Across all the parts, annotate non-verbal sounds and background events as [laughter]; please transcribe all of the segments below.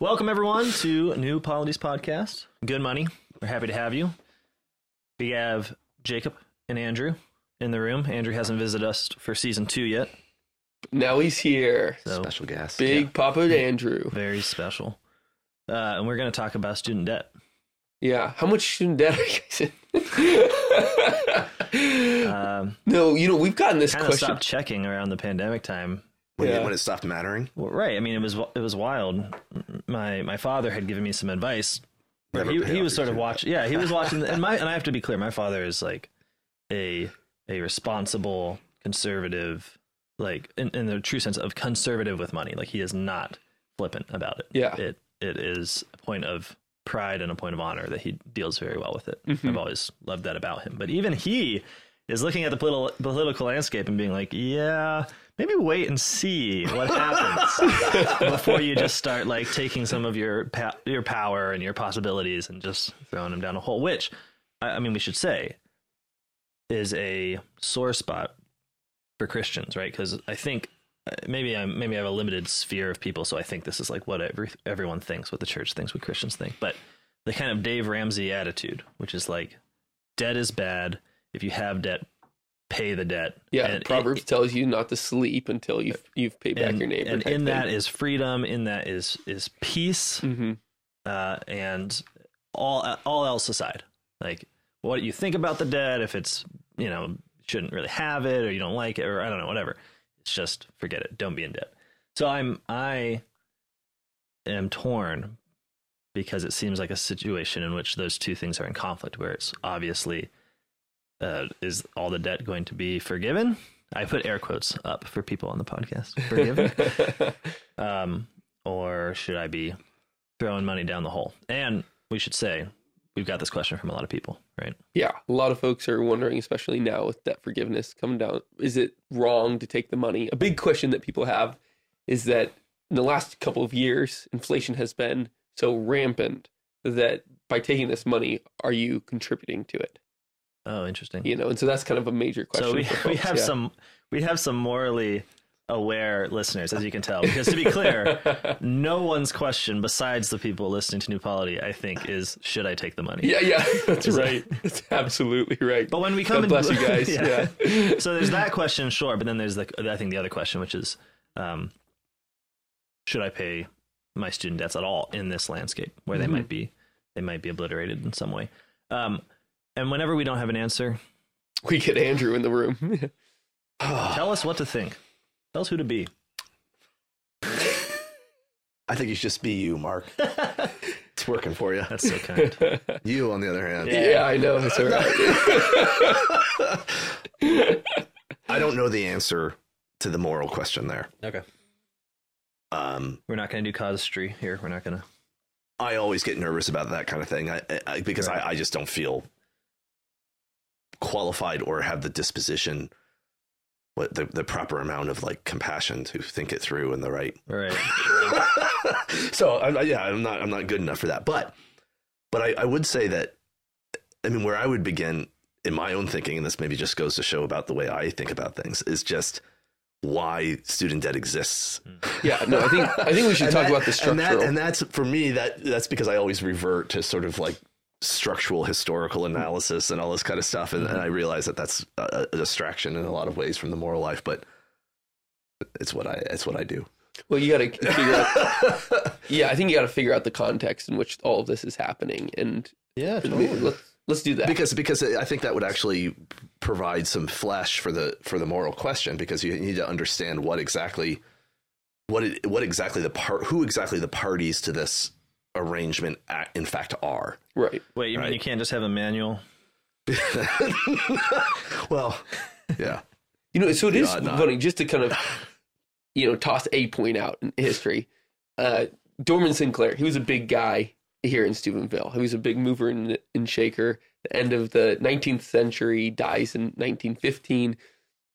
Welcome everyone to New Polity's Podcast. Good money. We're happy to have you. We have Jacob and Andrew in the room. Andrew hasn't visited us for season two yet. Now he's here. So Special guest. Big Papa Andrew. very special. Uh, and we're going to talk about student debt. Yeah. How much student debt are you guys in? [laughs] Um, no, you know, we've gotten this kind of question. stopped checking around the pandemic time. When, Yeah. it, when it stopped mattering. Well, right. I mean, it was it was wild. My my father had given me some advice. He he was sort of watching. Yeah, he was watching. And my [laughs] and I have to be clear. My father is like a a responsible conservative, like in, in the true sense of conservative with money. Like he is not flippant about it. Yeah. It it is a point of pride and a point of honor that he deals very well with it. Mhm. I've always loved that about him. But even he is looking at the political political landscape and being like, yeah, maybe wait and see what happens [laughs] before you just start like taking some of your pa- your power and your possibilities and just throwing them down a hole. Which, I, I mean, we should say is a sore spot for Christians, right? Because I think uh, maybe I'm maybe I have a limited sphere of people, so I think this is like what every, everyone thinks, what the church thinks, what Christians think. But the kind of Dave Ramsey attitude, which is like debt is bad. If you have debt, pay the debt. yeah. And Proverbs it- tells you not to sleep until you've you've paid back your neighbor. and in that is freedom. In that is is peace, hmm uh, and all all else aside, like what you think about the debt, if it's you know shouldn't really have it or you don't like it or I don't know whatever, it's just forget it. Don't be in debt. So I'm I am torn because it seems like a situation in which those two things are in conflict, where it's obviously uh, is all the debt going to be forgiven? I put air quotes up for people on the podcast. Forgiven [laughs] um, or should I be throwing money down the hole? And we should say we've got this question from a lot of people, right? yeah. A lot of folks are wondering, especially now with debt forgiveness coming down, is it wrong to take the money? A big question that people have is that in the last couple of years, inflation has been so rampant that by taking this money, are you contributing to it? Oh, interesting. You know, and so that's kind of a major question. so we, for [laughs] we folks, have yeah. some we have some morally aware listeners, as you can tell. Because to be clear, [laughs] no one's question besides the people listening to New Polity, I think, is should I take the money? Yeah, yeah, [laughs] that's Is that- right. That's absolutely right. But when we come God bless in, you guys. yeah. so there's that question, sure, but then there's the I think the other question, which is, um, should I pay my student debts at all in this landscape where they Mhm. might be they might be obliterated in some way? Um, and whenever we don't have an answer, We get Andrew in the room. [laughs] tell us what to think. Tell us who to be. I think you should just be you, Mark. [laughs] it's working for you. That's so kind. [laughs] You, on the other hand, yeah, I know. That's all right. I don't know the answer to the moral question there. okay, Um, we're not going to do casuistry here. We're not going to. I always get nervous about that kind of thing I, I, because Right. I, I just don't feel qualified or have the disposition, what the, the proper amount of like compassion to think it through in the right Right. [laughs] so I'm, yeah, I'm not I'm not good enough for that. But but I, I would say that I mean where I would begin in my own thinking, and this maybe just goes to show about the way I think about things, is just why student debt exists. Hmm. yeah, no, I think I think we should talk that- about the and structural. that, and that's for me that that's because I always revert to sort of like structural historical hmm. analysis and all this kind of stuff, and, and I mm-hmm. realize that that's a, a distraction in a lot of ways from the moral life, but it's what I it's what I do. well, you got to [laughs] figure out. Yeah, I think you got to figure out the context in which all of this is happening, and Yeah. let's let's do that. because because I think that would actually provide some flesh for the for the moral question because you need to understand what exactly what it, what exactly the part who exactly the parties to this arrangement in fact are. right. Wait, you mean you can't just have a manual? [laughs] well, yeah. You know, so it is Yeah, no. funny just to kind of, you know, toss a point out in history. Uh, Dohrman Sinclair, he was a big guy here in Steubenville. He was a big mover and, and shaker. The end of the 19th century, dies in 1915.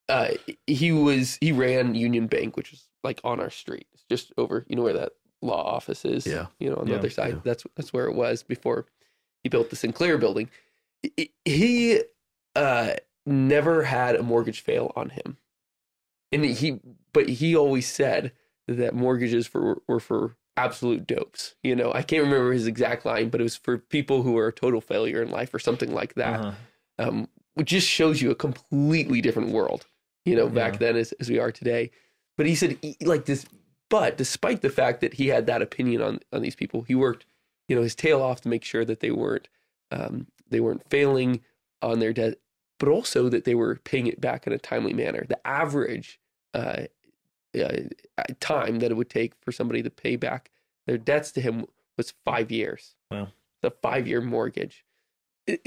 Uh, he was he ran Union Bank, which was like on our street, it's just over. You know where that law offices. Yeah. You know, on the Yeah, other side. yeah. That's that's where it was before he built the Sinclair building. He- uh, never had a mortgage fail on him, and he but he always said that mortgages for were for absolute dopes. You know, I can't remember his exact line, but it was for people who are a total failure in life or something like that. Uh-huh. Um, which just shows you a completely different world, you know, back Yeah. then as, as we are today. But he said, like this, but despite the fact that he had that opinion on on these people, he worked, you know, his tail off to make sure that they weren't um, they weren't failing on their debt, but also that they were paying it back in a timely manner. The average uh, uh, time that it would take for somebody to pay back their debts to him was five years. Wow. The five year mortgage.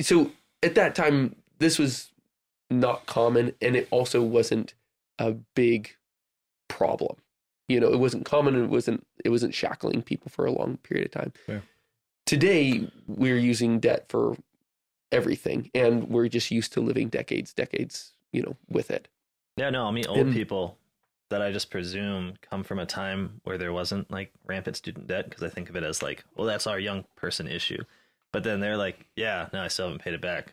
So at that time, this was not common, and it also wasn't a big problem. You know, it wasn't common, and it wasn't it wasn't shackling people for a long period of time. Yeah. Today, we're using debt for everything, and we're just used to living decades, decades, you know, with it. Yeah, no, I mean old And- people that I just presume come from a time where there wasn't like rampant student debt because I think of it as like, well, that's our young person issue. But then they're like, yeah, no, I still haven't paid it back.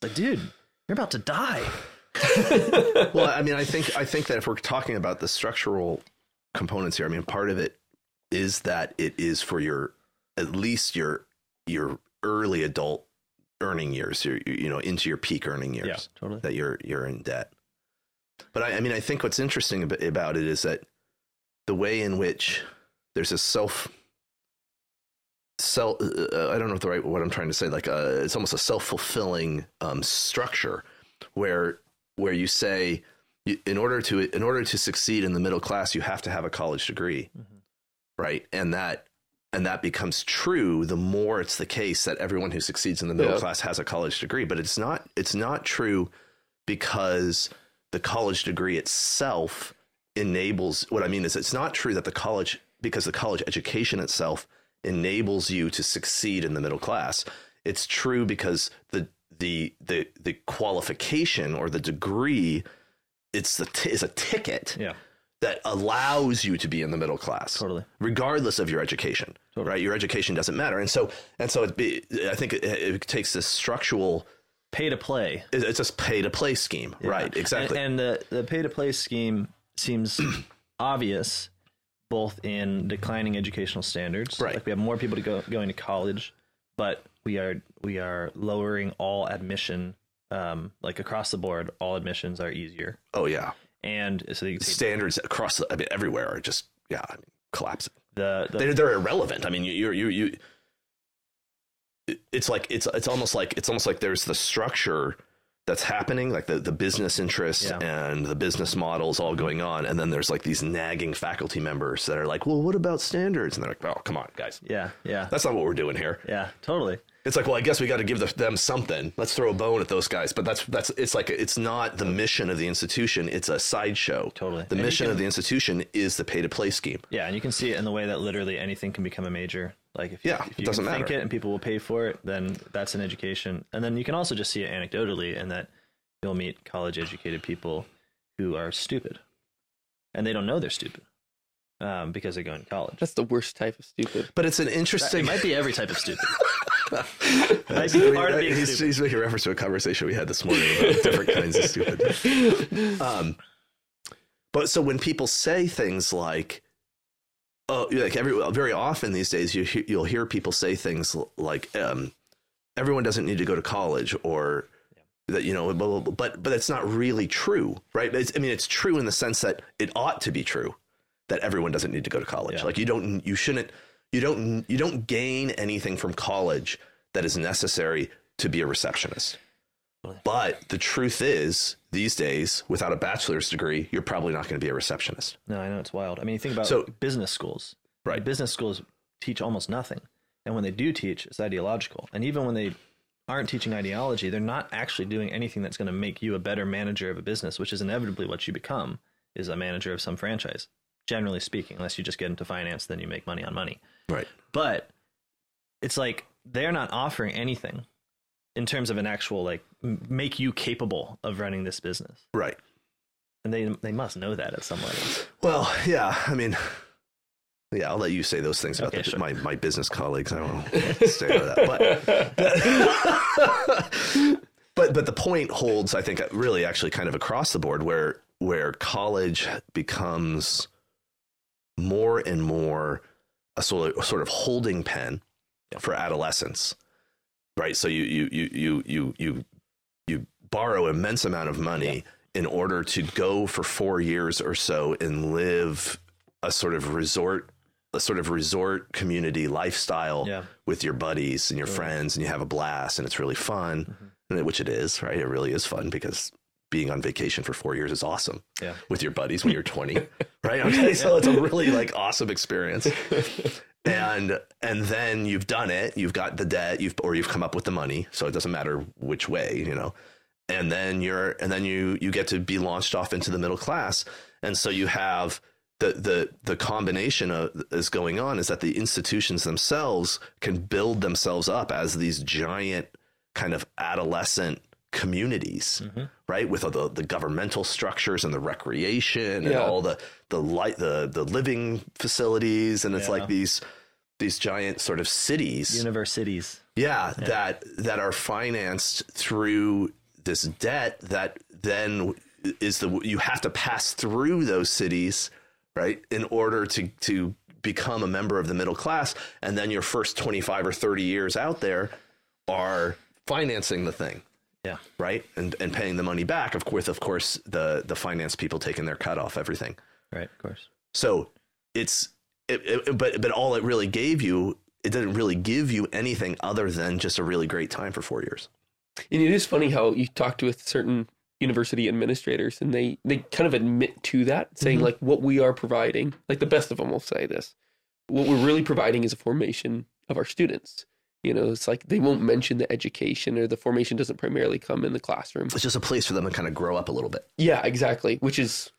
Like, dude, you're about to die. [laughs] well, I mean, I think I think that if we're talking about the structural components here, I mean, part of it is that it is for your at least your your early adult earning years, your you know into your peak earning years Yeah, totally. that you're you're in debt. But I, I mean, I think what's interesting about it is that the way in which there's a self self uh, I don't know what the right what I'm trying to say like uh, it's almost a self fulfilling um, structure where where you say in order to in order to succeed in the middle class you have to have a college degree Mhm. right and that and that becomes true the more it's the case that everyone who succeeds in the middle Yeah. class has a college degree but it's not it's not true because the college degree itself enables what i mean is it's not true that the college because the college education itself enables you to succeed in the middle class it's true because the the the the qualification or the degree it's the t- is a ticket Yeah, that allows you to be in the middle class totally. regardless of your education Totally. right your education doesn't matter and so and so it be, i think it, it takes this structural Pay to play. it's just pay to play scheme Yeah. right exactly And, and the, the pay to play scheme seems [clears throat] obvious both in declining educational standards. Right. Like we have more people to go going to college, but we are we are lowering all admission um, like across the board, all admissions are easier. oh yeah And so you standards across the, I mean, everywhere are just yeah I mean, collapsing the, the they're, they're irrelevant i mean you you you, you it- it's like it's it's almost like it's almost like there's the structure that's happening like the, the business interests Yeah. and the business models all going on and then there's like these nagging faculty members that are like well what about standards and they're like oh come on guys yeah, yeah. that's not what we're doing here Yeah, totally. It's like well i guess we got to give the, them something let's throw a bone at those guys but that's that's it's like it's not the mission of the institution it's a sideshow Totally. the And mission can- of the institution is the pay to play scheme Yeah, and you can see it in the way that literally anything can become a major. Like if you, Yeah, if it you doesn't can think matter. it and people will pay for it, then that's an education. And then you can also just see it anecdotally in that you'll meet college educated people who are stupid, and they don't know they're stupid um, because they're going to college. That's the worst type of stupid. but it's an interesting. It interesting might be every type of stupid. [laughs] Might be part of being he's, stupid. he's making reference to a conversation we had this morning about [laughs] different kinds of stupid. Um, but so when people say things like, "Oh, like every very often these days, you you'll hear people say things like, um, "Everyone doesn't need to go to college," or that you know, blah, blah, blah, but but it's not really true, right? It's, I mean, it's true in the sense that it ought to be true that everyone doesn't need to go to college. Yeah. Like you don't, you shouldn't, you don't, you don't gain anything from college that is necessary to be a receptionist. But the truth is, these days, without a bachelor's degree, you're probably not going to be a receptionist. No, I know it's wild. I mean, you think about So- business schools. Right. Business schools teach almost nothing, and when they do teach, it's ideological. And even when they aren't teaching ideology, they're not actually doing anything that's going to make you a better manager of a business, which is inevitably what you become is a manager of some franchise. Generally speaking, unless you just get into finance, then you make money on money. Right. But it's like they're not offering anything in terms of an actual like make you capable of running this business, Right. and they they must know that at some level. Well, yeah. I mean, yeah, I'll let you say those things about Okay, the, sure. my, my business colleagues. I don't want to stay out of that. But, [laughs] but but the point holds, I think, really actually kind of across the board where where college becomes more and more a sort of, a sort of holding pen for adolescents, right? So you you you you you you you borrow immense amount of money in order to go for four years or so and live a sort of resort a sort of resort community lifestyle Yeah. with your buddies and your friends and you have a blast and it's really fun Mm-hmm. and it- which it is right it really is fun because being on vacation for four years is awesome Yeah. with your buddies when you're 20 [laughs] right? Okay so it's a really like awesome experience. And and then you've done it you've got the debt you've or you've come up with the money so it doesn't matter which way you know. And then you're and then you you get to be launched off into the middle class. And so you have the the the combination of is going on is that the institutions themselves can build themselves up as these giant kind of adolescent communities mm-hmm. right with all the the governmental structures and the recreation and all the the light the the living facilities. And it's Yeah. like these these giant sort of cities. Universities. yeah, that that are financed through this debt that then is the you have to pass through those cities, right, in order to to become a member of the middle class. And then your first 25 or 30 years out there are financing the thing Yeah. right and and paying the money back of course of course the the finance people taking their cut off everything Right. Of course. so it's it, it, but but all it really gave you it didn't really give you anything other than just a really great time for four years. And it is funny how you talk to with certain university administrators and they they kind of admit to that, saying Mhm. like what we are providing, like the best of them will say this. What we're really providing is a formation of our students. You know, it's like they won't mention the education or the formation doesn't primarily come in the classroom. It's just a place for them to kind of grow up a little bit. Yeah, exactly. Which is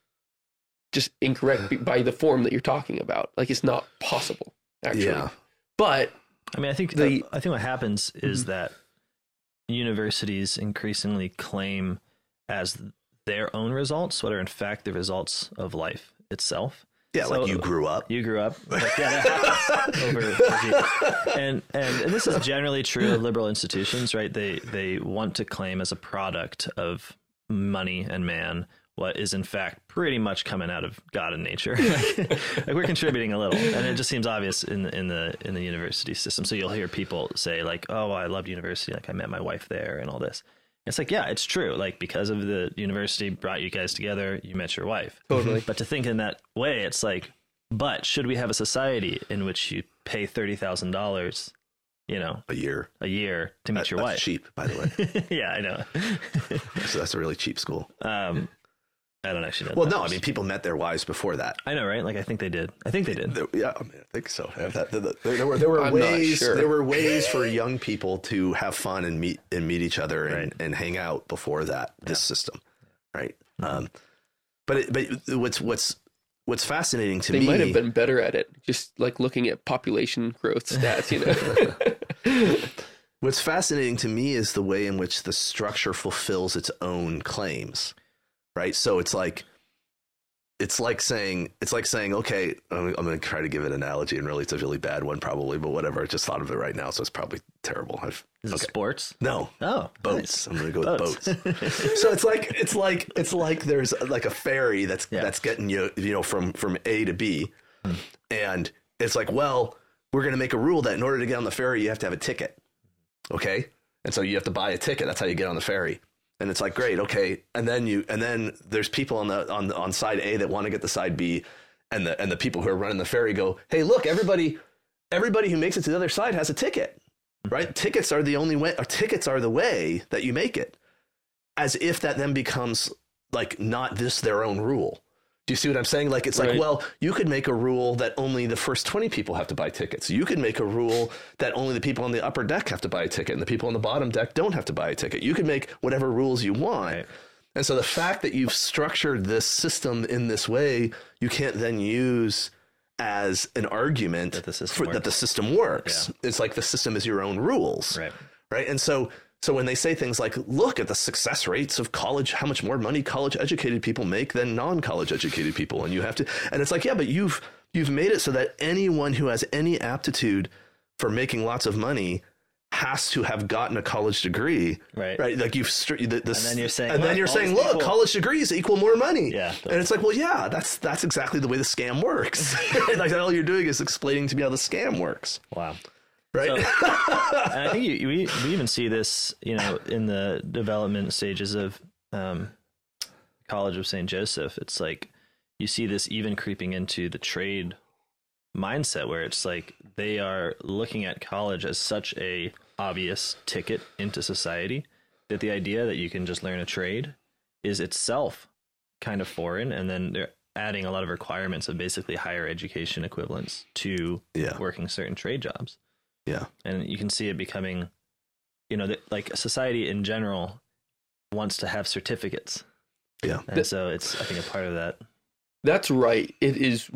just incorrect by the form that you're talking about. Like it's not possible, actually. Yeah. But I mean, I think The- I think what happens is Mhm. that universities increasingly claim as their own results what are in fact the results of life itself. Yeah, So- like you grew up. You grew up, like, yeah, [laughs] over, over and, and and this is generally true of liberal institutions, right? They they want to claim as a product of money and man what is in fact pretty much coming out of God and nature. like, [laughs] like we're contributing a little, and it just seems obvious in the, in the in the university system. So you'll hear people say like, "Oh, I loved university. Like I met my wife there, and all this." It's like, yeah, it's true. Like because of the university brought you guys together, you met your wife. totally. But to think in that way, it's like, but should we have a society in which you pay thirty thousand dollars, you know, A year. a year to meet That- your that's wife? cheap, by the way. [laughs] yeah, I know. [laughs] so that's a really cheap school. um, I don't actually know. Well, the no, I mean, people met their wives before that. I know, right? Like, I think they did. I think they did. There- yeah, I, mean, I think so. Yeah, that- that- that- there, there were there were ways sure. there were ways for young people to have fun and meet and meet each other and, Right. and hang out before that this system, right? Mm-hmm. Um, but it, but what's what's what's fascinating to they me might have been better at it, just like looking at population growth stats, you know. [laughs] [laughs] What's fascinating to me is the way in which the structure fulfills its own claims, right? So it's like, it's like saying, it's like saying, okay, I'm, I'm going to try to give an analogy, and really, it's a really bad one, probably, but whatever. I just thought of it right now, so it's probably terrible. I've, Is it okay. sports? No, Oh, boats. I'm going to go with boats. [laughs] so it's like it's like it's like there's like a ferry that's Yeah. that's getting you you know from from A to B, hmm. and it's like well we're going to make a rule that in order to get on the ferry you have to have a ticket, okay? And so you have to buy a ticket. That's how you get on the ferry. And it's like great, okay. And then you and then there's people on the on on side A that want to get the side B, and the and the people who are running the ferry go, hey, look, everybody, everybody who makes it to the other side has a ticket right? Tickets are the only way, or tickets are the way that you make it. As if that then becomes like not this their own rule. Do you see what I'm saying? Like it's Right. like, well, you could make a rule that only the first 20 people have to buy tickets. You could make a rule that only the people on the upper deck have to buy a ticket and the people on the bottom deck don't have to buy a ticket. You could make whatever rules you want. Right. And so the fact that you've structured this system in this way, you can't then use as an argument That the system for- that works. the system works. It's like the system is your own rules right. right? And so so when they say things like, look at the success rates of college, how much more money college educated people make than non-college educated people, and you have to, and it's like, yeah, but you've you've made it so that anyone who has any aptitude for making lots of money has to have gotten a college degree, Right. Right, like you've str- the, And then you're saying, and then look, you're saying, look, people- college degrees equal more money. Yeah. and it's like, well, yeah, that's that's exactly the way the scam works. [laughs] [laughs] like all you're doing is explaining to me how the scam works, Wow. Right? So- [laughs] and I think you, we we even see this, you know, in the development stages of um, College of St. Joseph. It's like you see this even creeping into the trade mindset, where it's like they are looking at college as such a obvious ticket into society that the idea that you can just learn a trade is itself kind of foreign, and then they're adding a lot of requirements of basically higher education equivalents to Yeah. working certain trade jobs yeah, and you can see it becoming you know that like society in general wants to have certificates Yeah. and so it's i think a part of that That's right. It is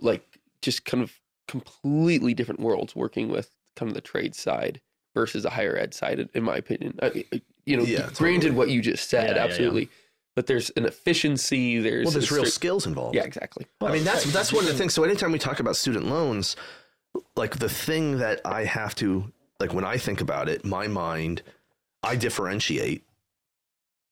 like just kind of completely different worlds working with kind of the trade side versus a higher ed side, in- in my opinion. I mean, you know, Yeah, granted totally. what you just said, Yeah, yeah, yeah. absolutely. But there's an efficiency. There's well, there's real cer- skills involved. Yeah, exactly. I mean, that's that's one of the things. So anytime we talk about student loans, like the thing that I have to like when I think about it, my mind, I differentiate,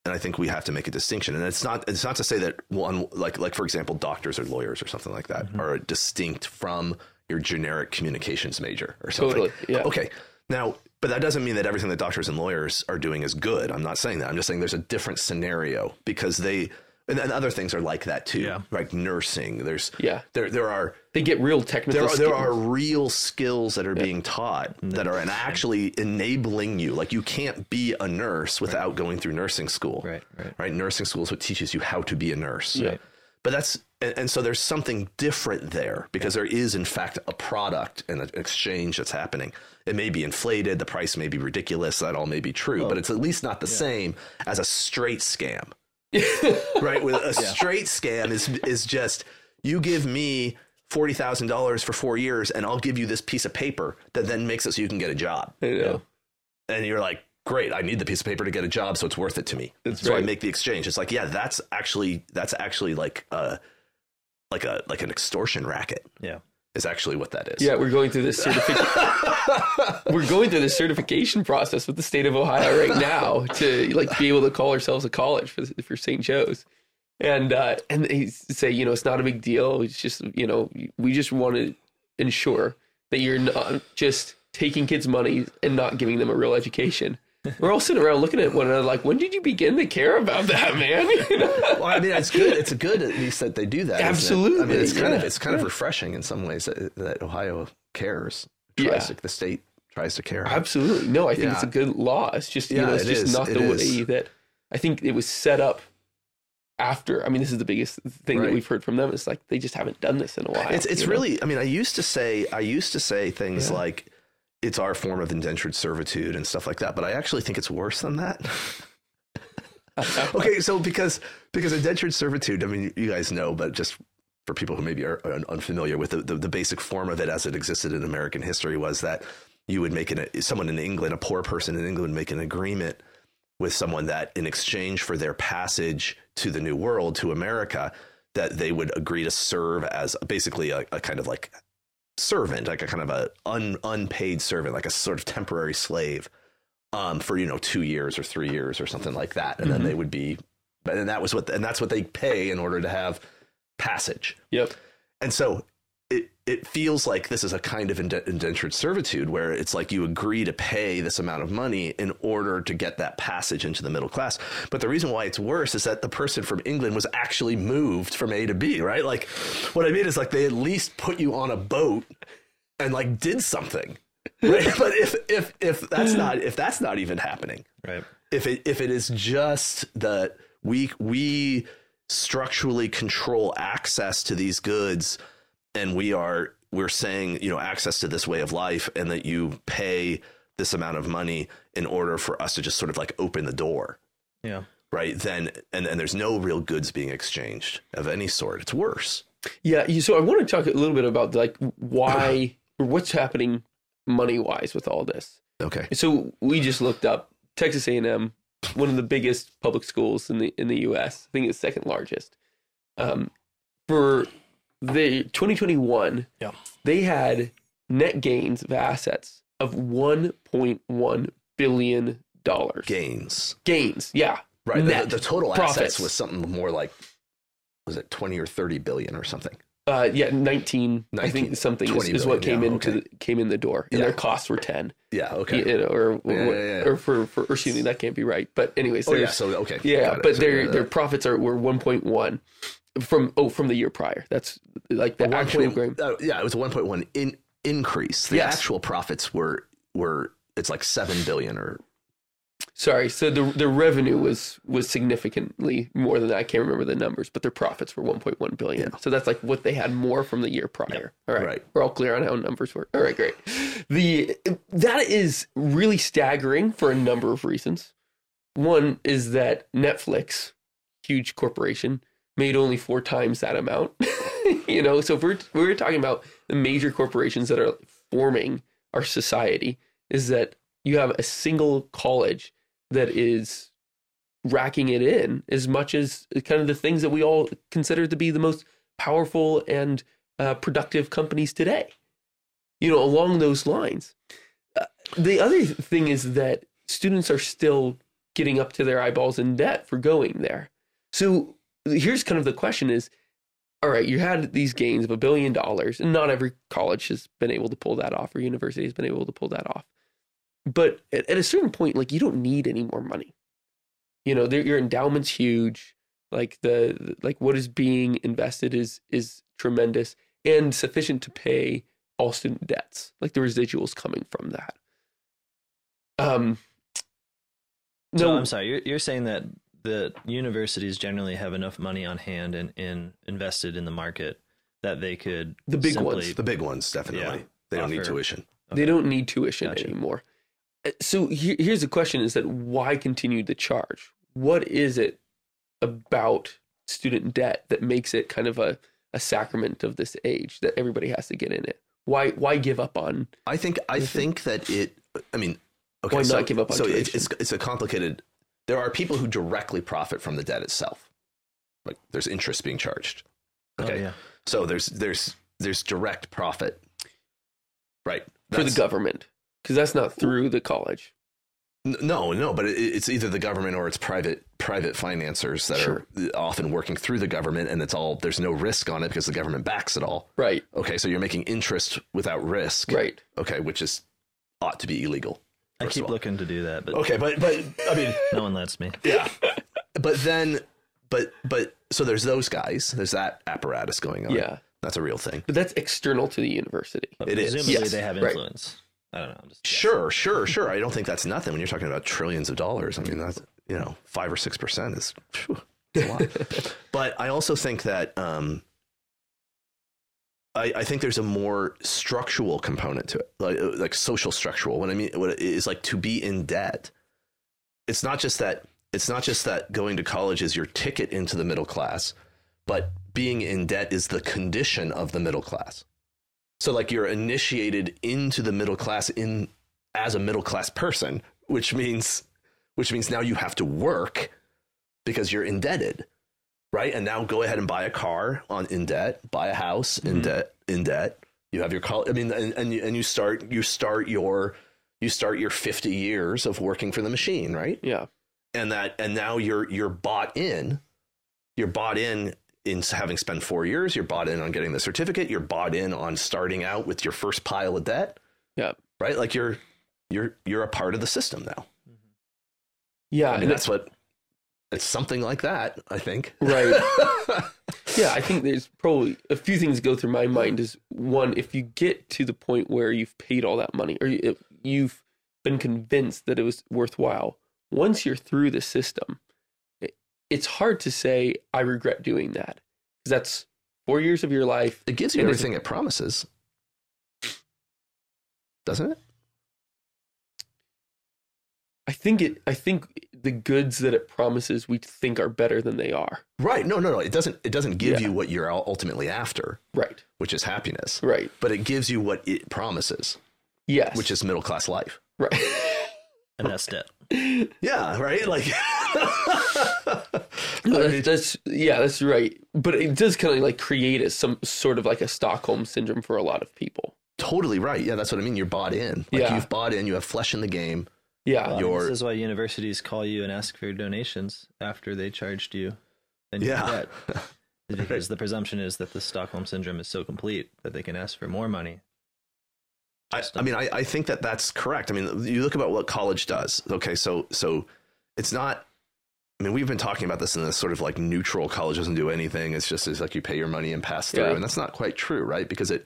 and I think we have to make a distinction. And it's not it's not to say that one like like for example, doctors or lawyers or something like that mm-hmm. are distinct from your generic communications major or something. Totally, yeah. Okay. Now, but that doesn't mean that everything that doctors and lawyers are doing is good. I'm not saying that. I'm just saying there's a different scenario because they and, and other things are like that too. Yeah. Like nursing. There's Yeah. there there are They get real technical. there are, there are real skills that are being taught that are actually enabling you. Like you can't be a nurse without going through nursing school. Right, right. Right. Nursing school is what teaches you how to be a nurse. Yeah. But that's and, and so there's something different there because there is in fact a product and an exchange that's happening. It may be inflated, the price may be ridiculous, that all may be true, but oh. it's at least not the same as a straight scam. [laughs] right? With a straight scam is is just you give me forty thousand dollars for four years, and I'll give you this piece of paper that then makes it so you can get a job. Know. And you're like, great, I need the piece of paper to get a job, so it's worth it to me. That's so I make the exchange. It's like, yeah, that's actually that's actually like a like a like an extortion racket yeah is actually what that is. Yeah, we're going through this certification. [laughs] we're going through this certification process with the state of Ohio right now to like be able to call ourselves a college for for St. Joe's, and uh, and they say you know it's not a big deal. It's just you know we just want to ensure that you're not just taking kids' money and not giving them a real education. We're all sitting around looking at one another like, when did you begin to care about that, man? [laughs] You know? well, I mean, it's good. It's good at least that they do that. isn't it? Absolutely, I mean, it's kind of it's kind of refreshing in some ways that, that Ohio cares. Tries Yeah. to, the state tries to care. Absolutely. No, I think it's a good law. It's just, you Yeah, know, it's it just is. not It the way that I think it was set up after. I mean, this is the biggest thing Right. that we've heard from them. It's like they just haven't done this in a while. It's it's you know? really. I mean, I used to say I used to say things Yeah. like it's our form of indentured servitude and stuff like that. But I actually think it's worse than that. [laughs] okay, so because because indentured servitude, I mean, you guys know, but just for people who maybe are unfamiliar with the, the, the basic form of it as it existed in American history was that you would make an someone in England, a poor person in England, make an agreement with someone that in exchange for their passage to the New World to America, that they would agree to serve as basically a, a kind of like servant, like a kind of a un, unpaid servant, like a sort of temporary slave, um, for you know two years or three years or something like that, and then they would be, and that was what, and that's what they pay in order to have passage. Yep. And so it feels like this is a kind of indentured servitude where it's like you agree to pay this amount of money in order to get that passage into the middle class. But the reason why it's worse is that the person from England was actually moved from A to B, right? Like what I mean is like they at least put you on a boat and like did something. [laughs] Right? but if if if that's not if that's not even happening, right if it if it is just that we we structurally control access to these goods and we are we're saying you know access to this way of life and that you pay this amount of money in order for us to just sort of like open the door yeah right then and, and there's no real goods being exchanged of any sort it's worse Yeah. you- So I want to talk a little bit about like why [clears throat] or what's happening money wise with all this. okay So we just looked up Texas A&M, one of the biggest public schools in the in the U.S. I think it's second largest. Um, for the 2021, Yeah. they had net gains of assets of 1.1 billion dollars. Gains. Gains, yeah. Right. The- The, total profits. assets was something more like, was it 20 or 30 billion or something? Uh, yeah, 19, I think something is, 20 is what came yeah, into okay. the, came in the door, and Yeah. their costs were 10. Yeah. Okay. You know, or Yeah, or for for or excuse me, that can't be right. But anyways, Oh, yeah. So, okay. Yeah, but So, their their profits are were 1.1 from oh from the year prior. That's like the One actual point- uh, yeah, it was a 1.1 in, increase. The Yes. actual profits were were it's like 7 billion or Sorry, so the the revenue was was significantly more than that. I can't remember the numbers, but their profits were 1.1 billion. So that's like what they had more from the year prior. All right, Right. we're all clear on how numbers work. All right, great. The that is really staggering for a number of reasons. One is that Netflix, huge corporation, made only four times that amount. [laughs] you know, so if we're we're talking about the major corporations that are forming our society, is that you have a single college that is racking it in as much as kind of the things that we all consider to be the most powerful and uh, productive companies today. You know, along those lines. Uh, the other thing is that students are still getting up to their eyeballs in debt for going there. So here's kind of the question is all right, you had these gains of a billion dollars, and not every college has been able to pull that off, or university has been able to pull that off. But at, at a certain point, like you don't need any more money. You know, your endowment's huge. Like the like what is being invested is is tremendous and sufficient to pay all student debts. Like the residuals coming from that. Um. So No, I'm sorry. You're, you're saying that the universities generally have enough money on hand and, and invested in the market that they could The big simply, ones. the big ones definitely. Yeah. They don't need Offer- tuition. They don't need tuition Gotcha. anymore. Uh, So here, here's the question: Is that why continue the charge? What is it about student debt that makes it kind of a, a sacrament of this age that everybody has to get in it? Why why give up on? I think I think that it. I mean, okay. Why so, not give up on so it's, tuition? it's it's a complicated. There are people who directly profit from the debt itself. Like there's interest being charged. Oh, Okay. yeah. So there's there's there's direct profit. Right. for the government because that's not through the college. No, no, but it's either the government or it's private private financiers that Sure. are often working through the government, and it's all there's no risk on it because the government backs it all. Right, Okay, so you're making interest without risk. right. Okay, which is ought to be illegal. I keep looking to do that, but Okay, but but I mean, [laughs] no one lets me. yeah. But then, but but so there's those guys. There's that apparatus going on. Yeah, that's a real thing. but that's external to the university. But It is. presumably Yes, they have right. influence. I don't know. I'm just Sure, sure, sure. I don't think that's nothing when you're talking about trillions of dollars. I mean, that's you know five or six percent is phew, it's a lot. [laughs] but I also think that um, I, I think there's a more structural component to it, like uh, like social structural. What I mean, is like to be in debt. It's not just that. It's not just that going to college is your ticket into the middle class, but being in debt is the condition of the middle class. So like you're initiated into the middle class in as a middle class person, which means which means now you have to work because you're indebted. Right? And now go ahead and buy a car on in debt, buy a house in Mhm. debt in debt. You have your college I mean and, and you and you start you start your you start your 50 years of working for the machine, right? Yeah, and that and now you're you're bought in you're bought in in having spent four years you're bought in on getting the certificate you're bought in on starting out with your first pile of debt Yeah. right like you're you're you're a part of the system now yeah, i mean and that's what it's something like that i think Right. [laughs] Yeah, I think there's probably a few things go through my mind. Is one, if you get to the point where you've paid all that money, or you- you've been convinced that it was worthwhile, once you're through the system, it's hard to say I regret doing that because that's four years of your life. it gives you everything it promises doesn't it I think it. I think the goods that it promises we think are better than they are. right no no no it doesn't it doesn't give Yeah. you what you're ultimately after Right. which is happiness Right. but it gives you what it promises Yes. which is middle class life right. [laughs] and that's debt. Yeah, right. Like, [laughs] No, that's, that's yeah, that's right. But it does kind of like create a, some sort of like a Stockholm syndrome for a lot of people. totally right. Yeah, that's what I mean. You're bought in. Like Yeah. you've bought in. You have flesh in the game. Yeah. Well, your- this is why universities call you and ask for donations after they charged you. Then you Yeah. forget. [laughs] Is because the presumption is that the Stockholm syndrome is so complete that they can ask for more money. I, I mean, I, I think that that's correct. I mean, you look about what college does. Okay, so so it's not. I mean, we've been talking about this in this sort of like neutral. College doesn't do anything. It's just it's like you pay your money and pass through, Yeah. and that's not quite true, right? Because it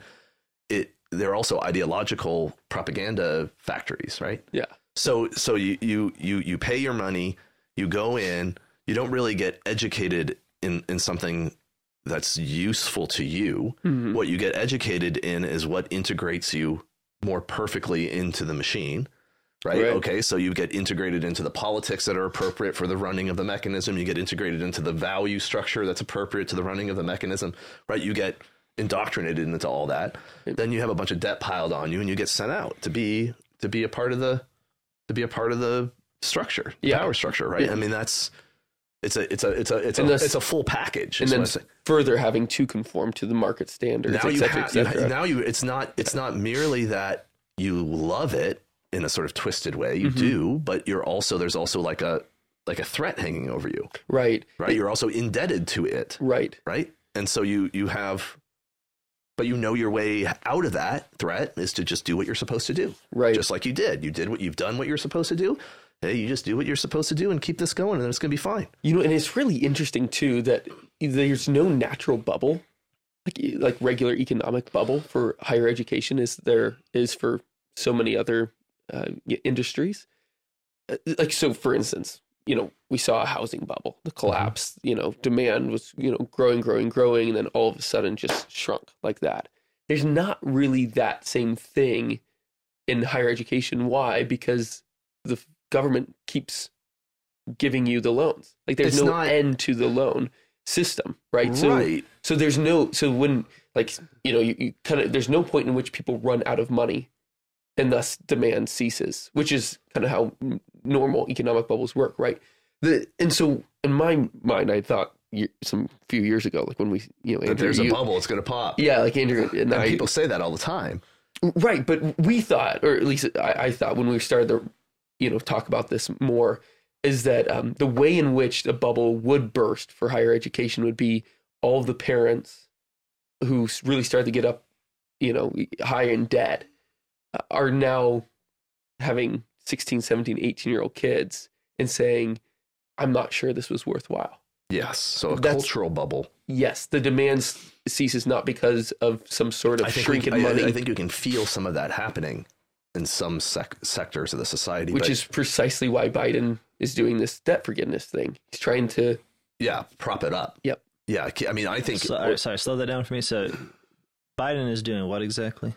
it they're also ideological propaganda factories, right? Yeah. So so you you you you pay your money, you go in, you don't really get educated in in something that's useful to you. Mhm. What you get educated in is what integrates you more perfectly into the machine. Right? Right. Okay. So you get integrated into the politics that are appropriate for the running of the mechanism. You get integrated into the value structure that's appropriate to the running of the mechanism. Right? You get indoctrinated into all that. Then you have a bunch of debt piled on you, and you get sent out to be to be a part of the to be a part of the structure, the Yeah. power structure. Right? Yeah. I mean, that's it's a it's a it's a it's And a this- it's a full package. and then what I'm saying further having to conform to the market standards, now you cetera, et cetera. now you it's not it's not merely that you love it in a sort of twisted way you Mhm. do but you're also there's also like a like a threat hanging over you right, right you're also indebted to it right, right and so you you have but you know your way out of that threat is to just do what you're supposed to do right. just like you did you did what you've done what you're supposed to do hey you just do what you're supposed to do and keep this going and it's going to be fine You know, and it's really interesting too that there's no natural bubble, like like regular economic bubble for higher education is there is for so many other uh, industries. Uh, Like so, for instance, you know, we saw a housing bubble, the mm-hmm. collapse. You know, demand was you know growing, growing, growing, and then all of a sudden just shrunk like that. There's not really that same thing in higher education. Why? Because the government keeps giving you the loans. Like there's It's no not- end to the loan system, right? So right so there's no so when like you know you, you kind of there's no point in which people run out of money and thus demand ceases, which is kind of how normal economic bubbles work, right? The and so in my mind, I thought some few years ago, like when we you know Andrew, there's a you- bubble it's going to pop yeah, like Andrew and, and I, people say that all the time Right, but we thought, or at least I, I thought when we started to, you know, talk about this more, is that um, the way in which the bubble would burst for higher education would be all the parents who really started to get up, you know, high in debt uh, are now having 16, 17, 18 year old kids and saying, I'm not sure this was worthwhile. yes so a That's- cultural bubble Yes, the demand ceases not because of some sort of I think, shrink we, in I- money. I, think you can feel some of that happening in some sec- sectors of the society. which but is precisely why Biden is doing this debt forgiveness thing. He's trying to yeah, prop it up. Yep. Yeah, I mean, I think So, sorry, slow that down for me. So, Biden is doing what exactly?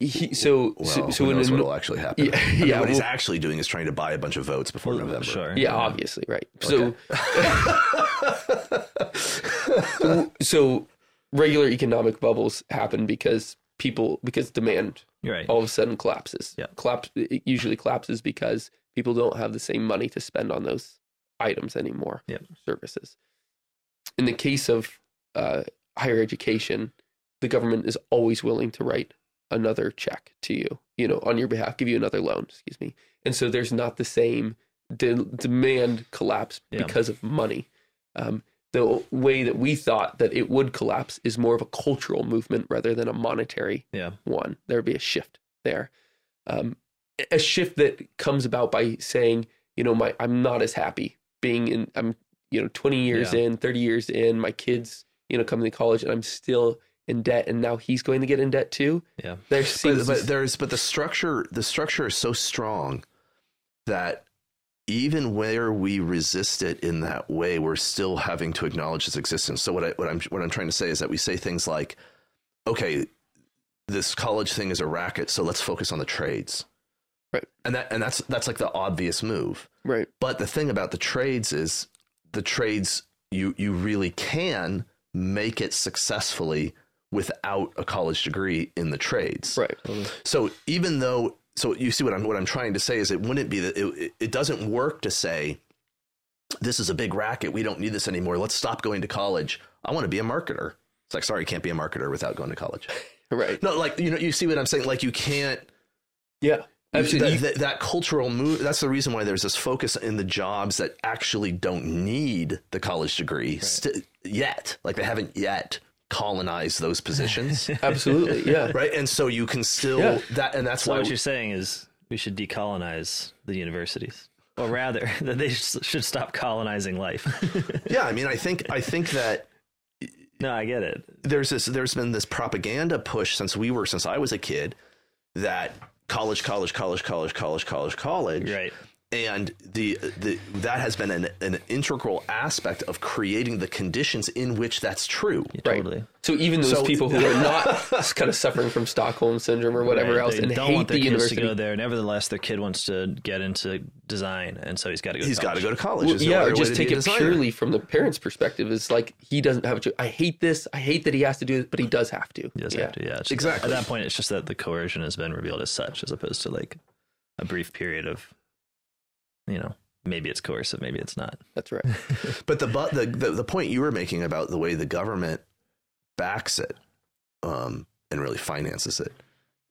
He, so well, so, so who knows a- what will actually happen. Yeah, I mean, yeah, what he's actually doing is trying to buy a bunch of votes before Well, November. Sure. yeah, obviously, right. So Okay. so, [laughs] so regular economic bubbles happen because people because demand right. all of a sudden collapses. Yeah. Collapse it usually collapses because people don't have the same money to spend on those items anymore. Yep. Services. In the case of uh, higher education, the government is always willing to write another check to you, you know, on your behalf, give you another loan, excuse me. And so there's not the same de- demand collapse Yeah. because of money. Um, the way that we thought that it would collapse is more of a cultural movement rather than a monetary Yeah. one. There would be a shift there, um, a shift that comes about by saying, you know, my I'm not as happy being in. I'm you know 20 years Yeah. in, 30 years in. My kids, you know, coming to college, and I'm still in debt, and now he's going to get in debt too. Yeah. There but, but there's but the structure the structure is so strong that even where we resist it in that way, we're still having to acknowledge its existence. So what I what I'm what I'm trying to say is that we say things like, okay, this college thing is a racket, so let's focus on the trades. Right. And that and that's that's like the obvious move. right, But the thing about the trades is the trades you you really can make it successfully without a college degree in the trades. right, mm-hmm. So even though so you see what I'm what I'm trying to say is it wouldn't be that it, it, doesn't work to say this is a big racket we don't need this anymore let's stop going to college I want to be a marketer It's like, sorry, you can't be a marketer without going to college. [laughs] Right. No, like you know, you see what I'm saying? Like you can't. Yeah. Absolutely. That, that, that cultural move. That's the reason why there's this focus in the jobs that actually don't need the college degree st- yet. Like they haven't yet colonized those positions, [laughs] Absolutely. Yeah. right? And so you can still Yeah. that, and that's So why what you're saying is we should decolonize the universities, or rather, [laughs] that they should stop colonizing life. [laughs] yeah. I mean, I think I think that no, I get it. there's this there's been this propaganda push since we were since I was a kid that college college college college college college college Right. And the the that has been an, an integral aspect of creating the conditions in which that's true Yeah, Right. Totally. So even those So- people who are not [laughs] kind of suffering from Stockholm syndrome or whatever Right. else They and don't hate want their the kids university. to go there. Nevertheless, their kid wants to get into design, and so he's got to go. he's got to go to college Well, yeah, or just take it purely from the parent's perspective. Is like he doesn't have to. I hate this. I hate that he has to do it, but he does have to. He does yeah. have to. Yeah, just- Exactly. At that point, it's just that the coercion has been revealed as such, as opposed to like a brief period of, you know, maybe it's coercive, maybe it's not. That's right. [laughs] But the, but the the the point you were making about the way the government backs it, um, and really finances it,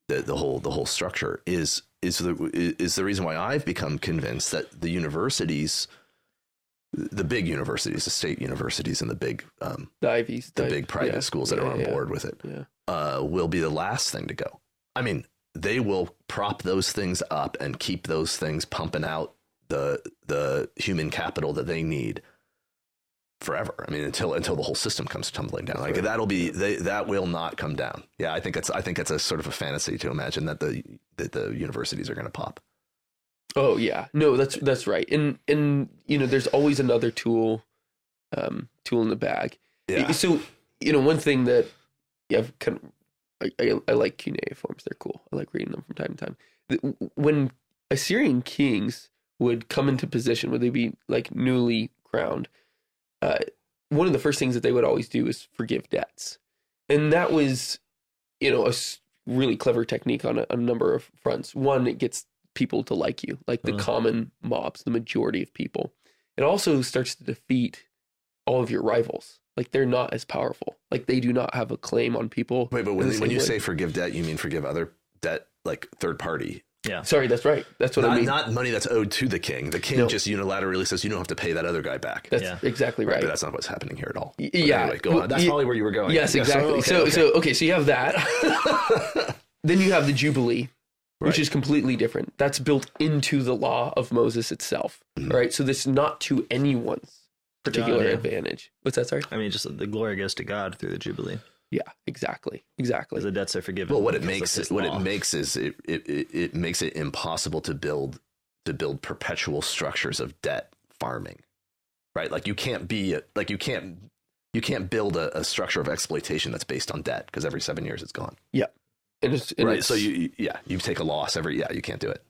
the the whole the whole structure is is the is the reason why I've become convinced that the universities, the big universities, the state universities, and the big um, The Ivies, the big private yeah, schools that yeah, are on yeah, board with it, Yeah. uh, will be the last thing to go. I mean, they will prop those things up and keep those things pumping out the the human capital that they need forever. I mean, until until the whole system comes tumbling down. Like right. that'll be they, that will not come down. Yeah, I think it's I think it's a sort of a fantasy to imagine that the that the universities are going to pop. Oh yeah, no, that's that's right. And and you know, there's always another tool, um, tool in the bag. Yeah, So you know, one thing that yeah, I've kind of I, I, I like cuneiforms. They're cool. I like reading them from time to time. When Assyrian kings would come into position, would they be like newly crowned? Uh, one of the first things that they would always do is forgive debts, and that was, you know, a really clever technique on a, a number of fronts. One, it gets people to like you, like the Mhm. common mobs, the majority of people. It also starts to defeat all of your rivals. Like they're not as powerful. Like they do not have a claim on people. Wait, but when the when you way. say forgive debt, you mean forgive other debt, like third party, Yeah. sorry, that's right. That's what not, I mean. not money that's owed to the king. The king No. just unilaterally says you don't have to pay that other guy back. that's Yeah. exactly Right, right. but that's not what's happening here at all. Y- But yeah. anyway, go Well, on. That's y- probably where you were going. Yes, Yeah, so- exactly. okay, So, okay. so okay, so you have that. [laughs] then you have the Jubilee, which is completely different. That's built into the law of Moses itself. Mhm. Right. So this is not to anyone's particular yeah. advantage. What's that? Sorry. I mean, just the glory goes to God through the Jubilee, Yeah. Exactly. Exactly. because the debts are forgiven. Well, what it makes his it, what law. it makes is it, it, it, it makes it impossible to build to build perpetual structures of debt farming, right? Like you can't be like you can't you can't build a, a structure of exploitation that's based on debt because every seven years it's gone, Yeah, it's, and right? it's- So you you- yeah you take a loss every yeah you can't do it.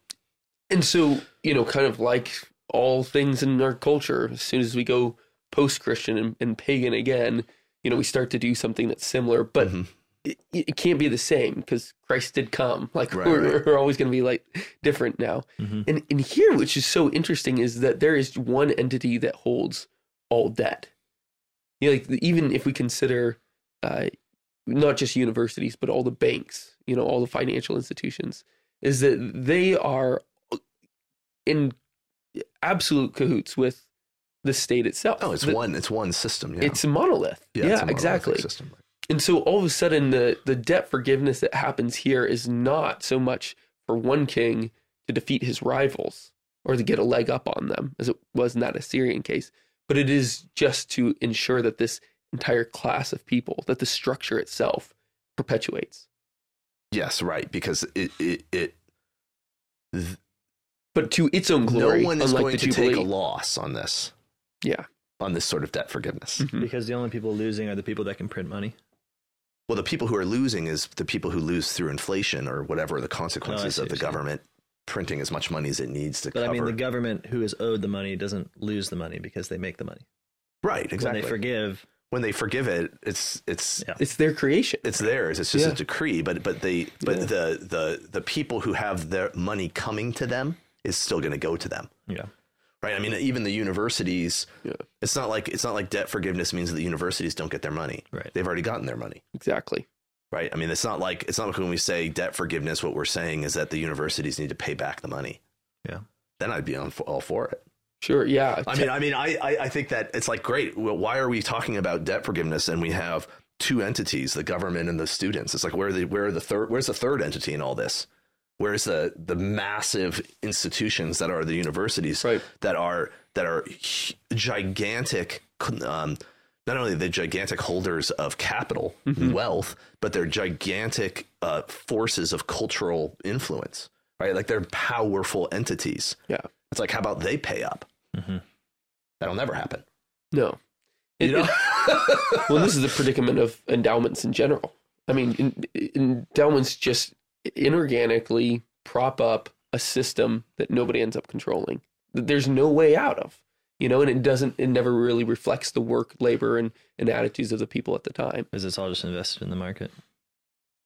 And so, you know, kind of like all things in our culture, as soon as we go post Christian and, and pagan again, you know, we start to do something that's similar, but Mhm. it, it can't be the same because Christ did come. [laughs] Like Right, we're, right. we're always going to be like different now. Mhm. And, and here, which is so interesting, is that there is one entity that holds all debt. You know, like even if we consider uh, not just universities, but all the banks, you know, all the financial institutions, is that they are in absolute cahoots with the state itself. Oh, it's The- one it's one system. Yeah, It's a monolith. Yeah, it's a monolithic exactly. System. And so all of a sudden, the the debt forgiveness that happens here is not so much for one king to defeat his rivals or to get a leg up on them, as it was in that Assyrian case, but it is just to ensure that this entire class of people, that the structure itself perpetuates. Yes, right. Because it it, it th- But to its own glory, no one is going to Jubilee. take a loss on this Yeah. on this sort of debt forgiveness. Mhm. because the only people losing are the people that can print money. Well, the people who are losing is the people who lose through inflation or whatever the consequences see of the government printing as much money as it needs to But cover. I mean, the government who is owed the money doesn't lose the money because they make the money. right, exactly. When they forgive, when they forgive it, it's it's Yeah. It's their creation. it's theirs. It's just Yeah. a decree. But but they but Yeah. the the the people who have their money coming to them is still going to go to them. yeah, Right. I mean, even the universities. Yeah. It's not like it's not like debt forgiveness means that the universities don't get their money. Right. They've already gotten their money. Exactly. Right. I mean, it's not like it's not like when we say debt forgiveness. What we're saying is that the universities need to pay back the money. Yeah. Then I'd be on all for it. Sure. Yeah. I mean, I mean, I, I, I think that it's like great. Well, why are we talking about debt forgiveness and we have two entities, the government and the students? It's like where are the where are the third? Where's the third entity in all this? Where's the the massive institutions that are the universities Right. that are that are gigantic? Um, not only the gigantic holders of capital and wealth, but they're gigantic uh, forces of cultural influence. Right, like they're powerful entities. yeah. It's like, how about they pay up? Mhm. That'll never happen. No. It- You know? it- [laughs] well, this is the predicament of endowments in general. I mean, in, endowments just inorganically prop up a system that nobody ends up controlling. That there's no way out of, you know, and it doesn't. It never really reflects the work, labor, and and attitudes of the people at the time. Is this all just invested in the market?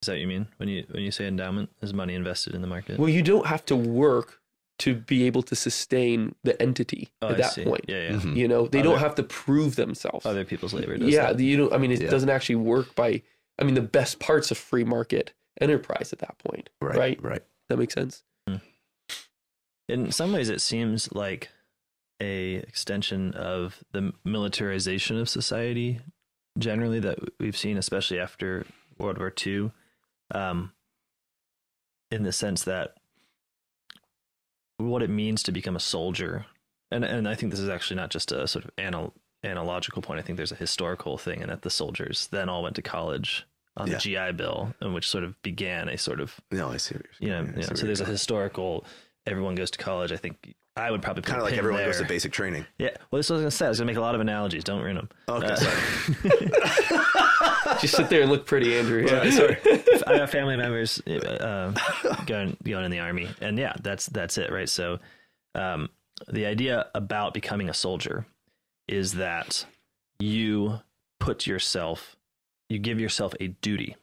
Is that what you mean when you when you say endowment? Is money invested in the market? Well, you don't have to work to be able to sustain the entity Oh, at I that see. point. Yeah, yeah. Mhm. You know, they Other- don't have to prove themselves. Other people's labor does yeah, that. you know, I mean, it Yeah. doesn't actually work by. I mean, the best parts of free market enterprise at that point. Right. Right. Right. That makes sense. in some ways it seems like a extension of the militarization of society generally that we've seen especially after world war ii um, in the sense that what it means to become a soldier and and i think this is actually not just a sort of anal- analogical point i think there's a historical thing in that the soldiers then all went to college on Yeah. the gi bill and which sort of began a sort of No, I see. What you you're know, saying. you know, so there's a historical everyone goes to college i think i would probably kind of like everyone goes to basic training. yeah well this was gonna say i was gonna make a lot of analogies don't ruin them Okay, Uh, sorry. [laughs] Just sit there and look pretty, Andrew. Yeah. sorry. [laughs] i have family members uh, going going in the army and yeah that's that's it right so um, the idea about becoming a soldier is that you put yourself you give yourself a duty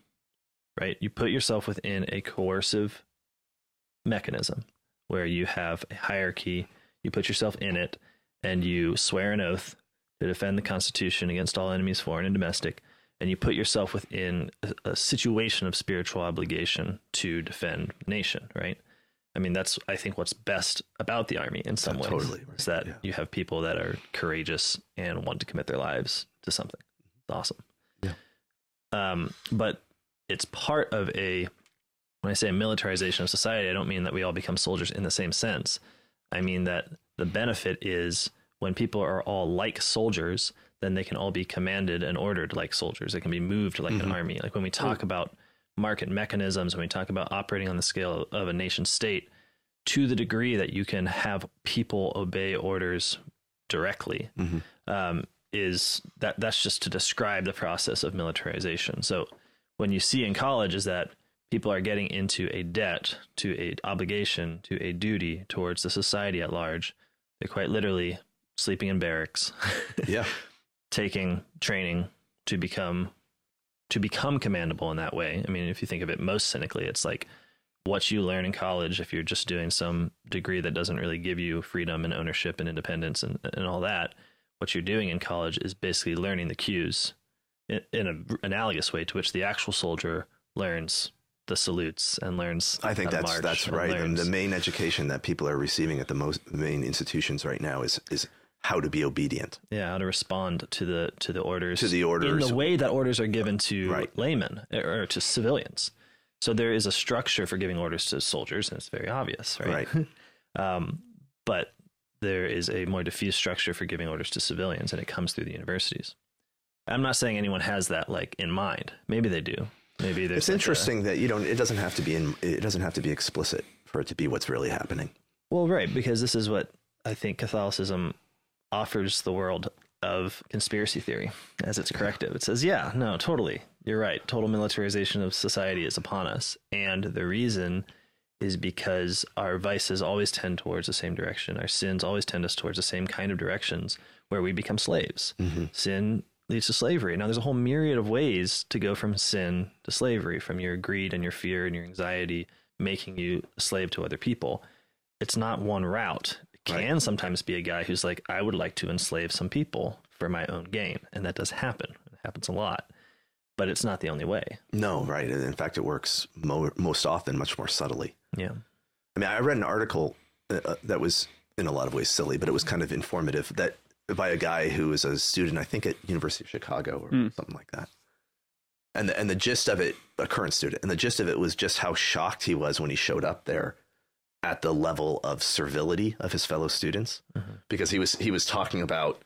right you put yourself within a coercive mechanism where you have a hierarchy you put yourself in it and you swear an oath to defend the constitution against all enemies foreign and domestic and you put yourself within a, a situation of spiritual obligation to defend the nation right i mean that's i think what's best about the army in some Yeah, ways totally, right, is that yeah. you have people that are courageous and want to commit their lives to something it's awesome. Um but it's part of a when I say militarization of society, I don't mean that we all become soldiers in the same sense. I mean that the benefit is when people are all like soldiers, then they can all be commanded and ordered like soldiers. They can be moved like an Mhm. army. Like when we talk about market mechanisms, when we talk about operating on the scale of a nation state, to the degree that you can have people obey orders directly, Mhm. um, is that that's just to describe the process of militarization. So when you see in college is that people are getting into a debt to a obligation to a duty towards the society at large they're quite literally sleeping in barracks [laughs] Yeah. taking training to become to become commandable in that way i mean if you think of it most cynically it's like what you learn in college if you're just doing some degree that doesn't really give you freedom and ownership and independence and, and all that what you're doing in college is basically learning the cues in, in an analogous way to which the actual soldier learns the salutes and learns I think that's that's right. And the main education that people are receiving at the most main institutions right now is is how to be obedient. yeah how to respond to the to the orders To the orders in the way that orders are given to Right. laymen or to civilians so there is a structure for giving orders to soldiers and it's very obvious right, [laughs] um, but there is a more diffuse structure for giving orders to civilians and it comes through the universities i'm not saying anyone has that like in mind maybe they do maybe there's It's like a- interesting that you don't. It doesn't have to be in. It doesn't have to be explicit for it to be what's really happening. Well, right, because this is what I think Catholicism offers the world of conspiracy theory as its corrective. It says, yeah, no, totally. You're right. Total militarization of society is upon us. And the reason is because our vices always tend towards the same direction. Our sins always tend us towards the same kind of directions where we become slaves. Mm-hmm. Sin leads to slavery. Now, there's a whole myriad of ways to go from sin to slavery, from your greed and your fear and your anxiety making you a slave to other people. It's not one route. It can sometimes be a guy who's like, I would like to enslave some people for my own gain. And that does happen. It happens a lot. But it's not the only way. No, right. In fact, it works mo- most often much more subtly. Yeah. I mean, I read an article uh, uh, that was in a lot of ways silly, but it was kind of informative that by a guy who was a student, I think at University of Chicago or Mm. something like that. And the, and the gist of it, a current student, and the gist of it was just how shocked he was when he showed up there at the level of servility of his fellow students, Mhm. because he was he was talking about.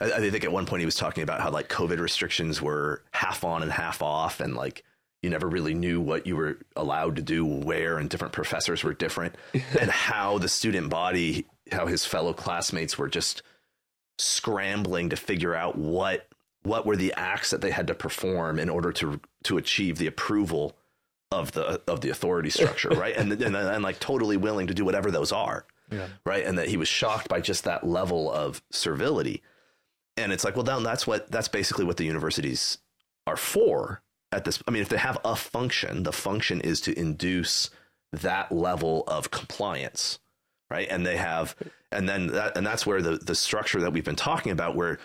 I, I think at one point he was talking about how like COVID restrictions were half on and half off, and like you never really knew what you were allowed to do where, and different professors were different, [laughs] and how the student body, how his fellow classmates were just scrambling to figure out what what were the acts that they had to perform in order to to achieve the approval of the of the authority structure, [laughs] right? And and and like totally willing to do whatever those are, Yeah. right? And that he was shocked by just that level of servility. And it's like, well, then that's what that's basically what the universities are for at this. I mean, if they have a function, the function is to induce that level of compliance, right? And they have, and then that, and that's where the the structure that we've been talking about, where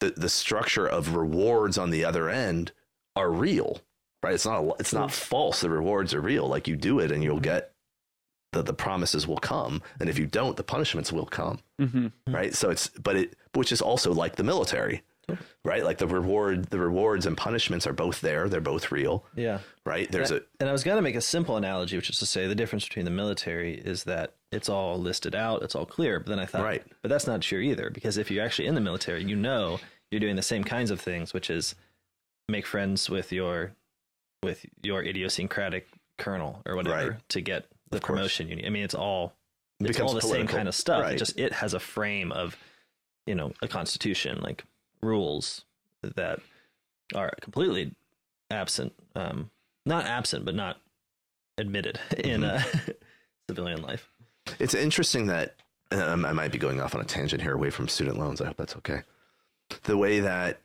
the the structure of rewards on the other end are real, right? It's not a, it's not false. The rewards are real. Like you do it, and you'll get the the promises will come, and if you don't, the punishments will come hmm right so it's but it which is also like the military right like the reward the rewards and punishments are both there they're both real Yeah. right there's a And I was going to make a simple analogy, which is to say the difference between the military is that it's all listed out, it's all clear. But then I thought, Right. but that's not true either, because if you're actually in the military, you know you're doing the same kinds of things, which is make friends with your with your idiosyncratic colonel or whatever Right. to get the Of course. promotion you need. I mean, it's all it's all the same kind of stuff. Right. It just it has a frame of you know a constitution, like rules that are completely absent. Um, not absent, but not admitted [laughs] in uh, [laughs] civilian life. it's interesting that I'm- i might be going off on a tangent here away from student loans i hope that's okay the way that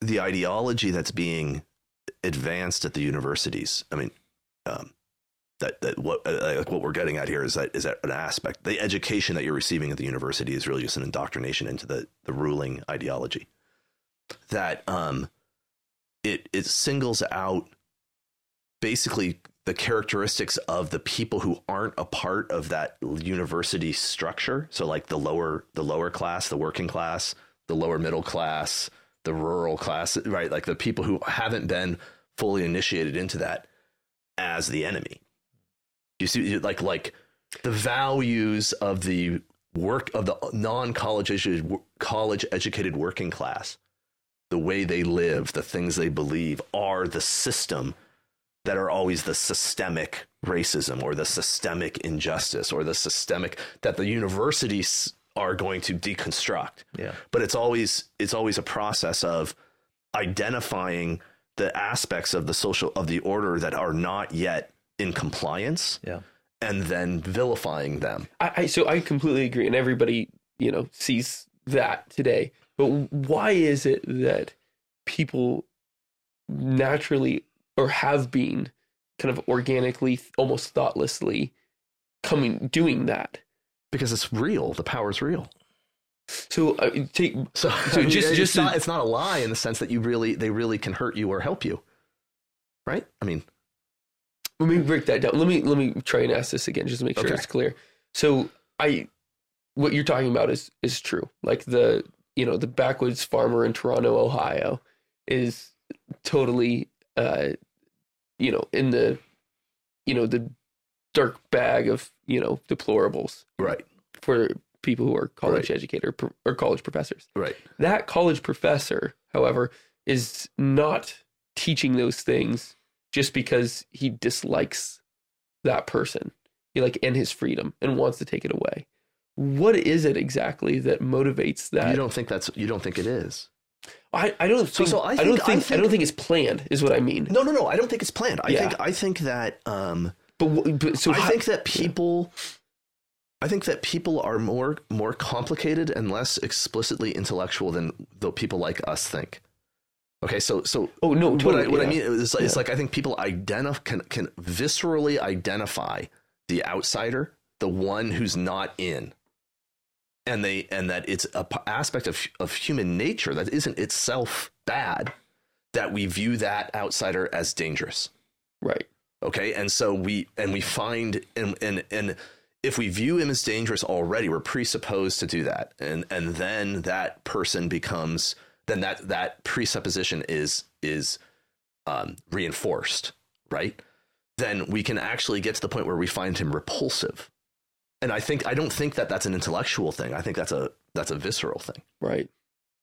the ideology that's being advanced at the universities i mean um, that, that what uh, like what we're getting at here is that is that an aspect the education that you're receiving at the university is really just an indoctrination into the the ruling ideology. That um it it singles out basically the characteristics of the people who aren't a part of that university structure. So like the lower the lower class the working class the lower middle class the rural class right? Like the people who haven't been fully initiated into that as the enemy you see like like the values of the work of the non-college educated college educated working class the way they live the things they believe are the system that are always the systemic racism or the systemic injustice or the systemic that the universities are going to deconstruct Yeah. but it's always it's always a process of identifying the aspects of the social of the order that are not yet in compliance Yeah. and then vilifying them I, I so I completely agree, and everybody you know sees that today. But why is it that people naturally or have been kind of organically, almost thoughtlessly, coming doing that? because it's real the power is real So uh, take so, [laughs] So just- it's, just to- not, it's not a lie in the sense that you really they really can hurt you or help you right i mean let me break that down. Let me let me try and ask this again just to make sure Okay. it's clear. So I what you're talking about is is true. Like the you know, the backwoods farmer in Toronto, Ohio is totally uh you know, in the you know, the dark bag of, you know, deplorables right for people who are college Right. or college professors. right That college professor, however, is not teaching those things just because he dislikes that person, he like and his freedom and wants to take it away. What is it exactly that motivates that? you don't think that's you don't think it is I, I don't So- think, so I I, think- don't I think, I, don't think it's planned is what I mean. no no no i don't think it's planned i Yeah. think i think that um But, but so I how- think that people I think that people are more more complicated and less explicitly intellectual than the people like us think. Okay, so so Oh no, what. I, what I mean is it's Yeah. like I think people identify can can viscerally identify the outsider, the one who's not in, and they and that it's a p- aspect of of human nature that isn't itself bad that we view that outsider as dangerous Right. okay and so we and we find and and and if we view him as dangerous already we're presupposed to do that and and then that person becomes then that that presupposition is is um, reinforced right then we can actually get to the point where we find him repulsive and i think i don't think that that's an intellectual thing i think that's a that's a visceral thing Right.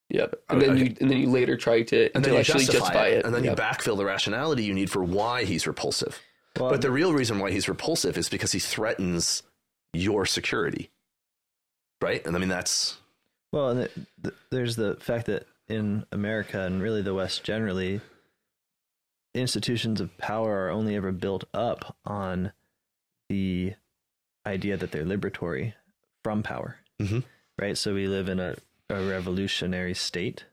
Yep. And then I- you and then you later try to and then you justify, justify, it, it. and then Yep. you backfill the rationality you need for why he's repulsive Well, but the real reason why he's repulsive is because he threatens your security. Right? And I mean, that's Well, and th- th- there's the fact that in America and really the West generally, institutions of power are only ever built up on the idea that they're liberatory from power. Mhm. Right? So we live in a, a revolutionary state,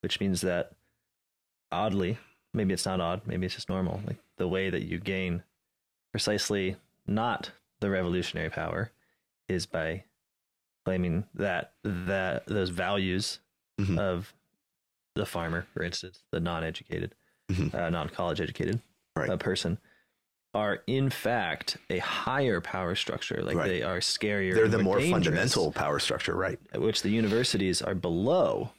which means that oddly, maybe it's not odd, maybe it's just normal, like the way that you gain precisely not the revolutionary power is by claiming that that those values Mhm. of the farmer, for instance, the non-educated, Mhm. uh, non-college educated Right. uh, person, are in fact a higher power structure. Like Right. they are scarier. they're the more dangerous, fundamental power structure, right? which the universities are below,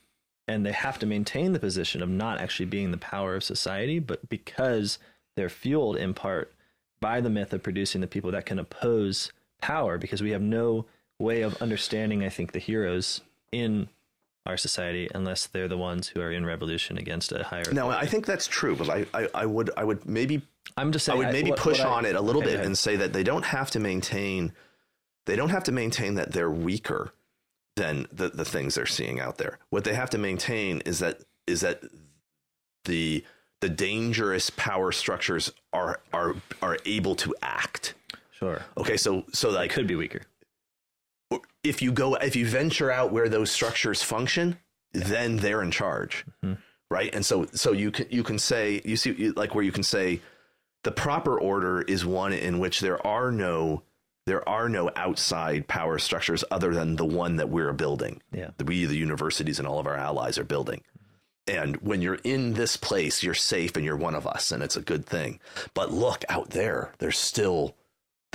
and they have to maintain the position of not actually being the power of society, but because they're fueled in part by the myth of producing the people that can oppose power, because we have no way of understanding, I think, the heroes in our society unless they're the ones who are in revolution against a higher. Now, I think that's true, but I, I, I would, I would maybe, I'm just saying I would maybe what- push what I- on it a little Okay, bit and say that they don't have to maintain, they don't have to maintain that they're weaker than the, the things they're seeing out there. What they have to maintain is that, is that the, the dangerous power structures are, are, are able to act. Sure, Okay, so, so I like, could be weaker. If you go if you venture out where those structures function then they're in charge Mhm. right and so so you can you can say you see like where you can say the proper order is one in which there are no there are no outside power structures other than the one that we're building Yeah. we the universities and all of our allies are building and when you're in this place you're safe and you're one of us and it's a good thing but look out there there's still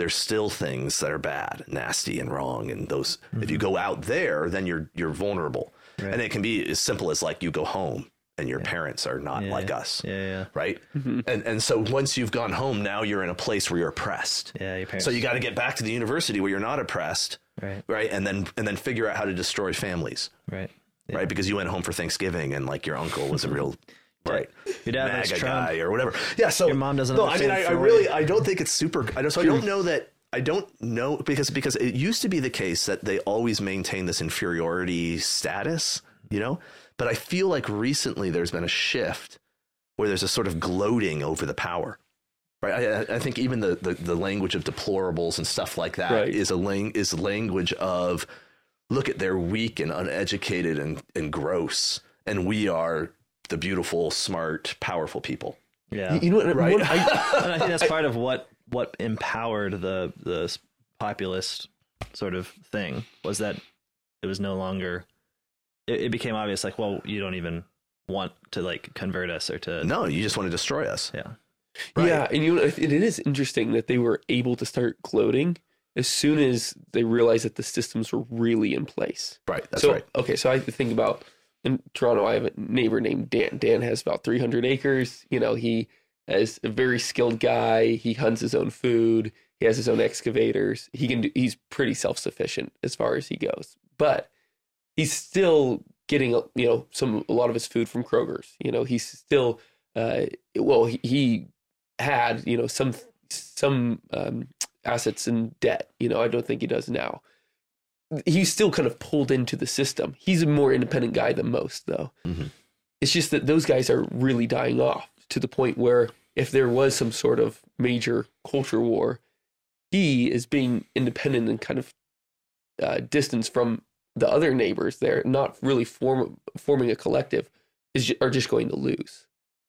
there's still things that are bad nasty and wrong and those if you mm-hmm. go out there then you're you're vulnerable Right. and it can be as simple as like you go home and your parents are not Yeah, like yeah. us Yeah, yeah, right mm-hmm. and and so once you've gone home now you're in a place where you're oppressed yeah. Your parents. so you got to get back to the university where you're not oppressed right, right and then and then figure out how to destroy families right. Yeah. right because you went home for thanksgiving and like your uncle was a real [laughs] right Your dad MAGA guy or whatever yeah so Your mom doesn't no i mean I, I really [laughs] i don't think it's super i don't so i don't know that I don't know because because it used to be the case that they always maintain this inferiority status, you know. But I feel like recently there's been a shift where there's a sort of gloating over the power, right? I, I- think even the, the the language of deplorables and stuff like that is Right. a lang- is language of look at they're weak and uneducated and and gross, and we are the beautiful, smart, powerful people. Yeah. You know what? Right. one- I, [laughs] and I think that's part of what what empowered the the populist sort of thing was that it was no longer it, it became obvious like well you don't even want to like convert us or to No, you just want to destroy us. yeah Right. Yeah, and you know, it it is interesting that they were able to start gloating as soon as they realized that the systems were really in place. Right. That's so, right. Okay, so I think about in Toronto, I have a neighbor named Dan. Dan has about 300 acres. You know, he is a very skilled guy. He hunts his own food. He has his own excavators. He can do, he's pretty self sufficient as far as he goes, but he's still getting you know some a lot of his food from Kroger's. You know, he's still uh, well he, he had you know some some um, assets in debt. You know, I don't think he does now. He's still kind of pulled into the system. He's a more independent guy than most, though. Mhm. It's just that those guys are really dying off to the point where if there was some sort of major culture war, he is being independent and kind of uh, distanced from the other neighbors. There, not really form, forming a collective, is are just going to lose.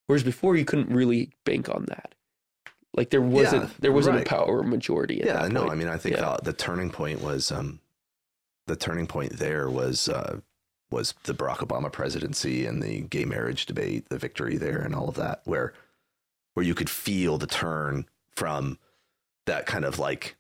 Whereas before, you couldn't really bank on that. Like there wasn't Yeah, there wasn't right. a power majority. At Yeah, that no. I know. I mean, I think Yeah. uh, the turning point was um, the turning point there was uh, was the Barack Obama presidency and the gay marriage debate, the victory there, and all of that, where where you could feel the turn from that kind of like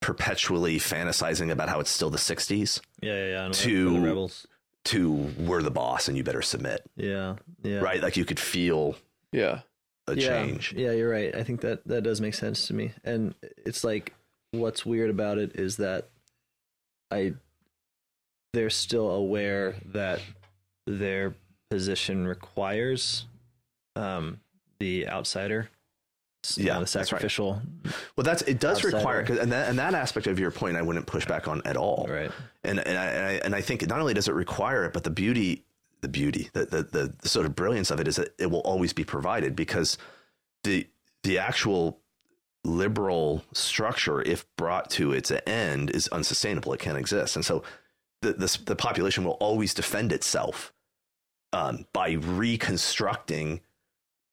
perpetually fantasizing about how it's still the 60s Yeah, yeah, yeah. and To- the rebels. to we're the boss and you better submit Yeah, yeah. right like you could feel Yeah. a yeah, change Yeah, you're right. I think that that does make sense to me. And it's like what's weird about it is that I they're still aware that their position requires um the outsider Yeah, know, the that's right. sacrificial well that's it does Outsider. require 'cause- and that, and that aspect of your point i wouldn't push back on at all right and and I, and I and I think not only does it require it, but the beauty, the beauty, the, the the the sort of brilliance of it is that it will always be provided because the the actual liberal structure, if brought to its end, is unsustainable. It can't exist, and so the the, the population will always defend itself um, by reconstructing.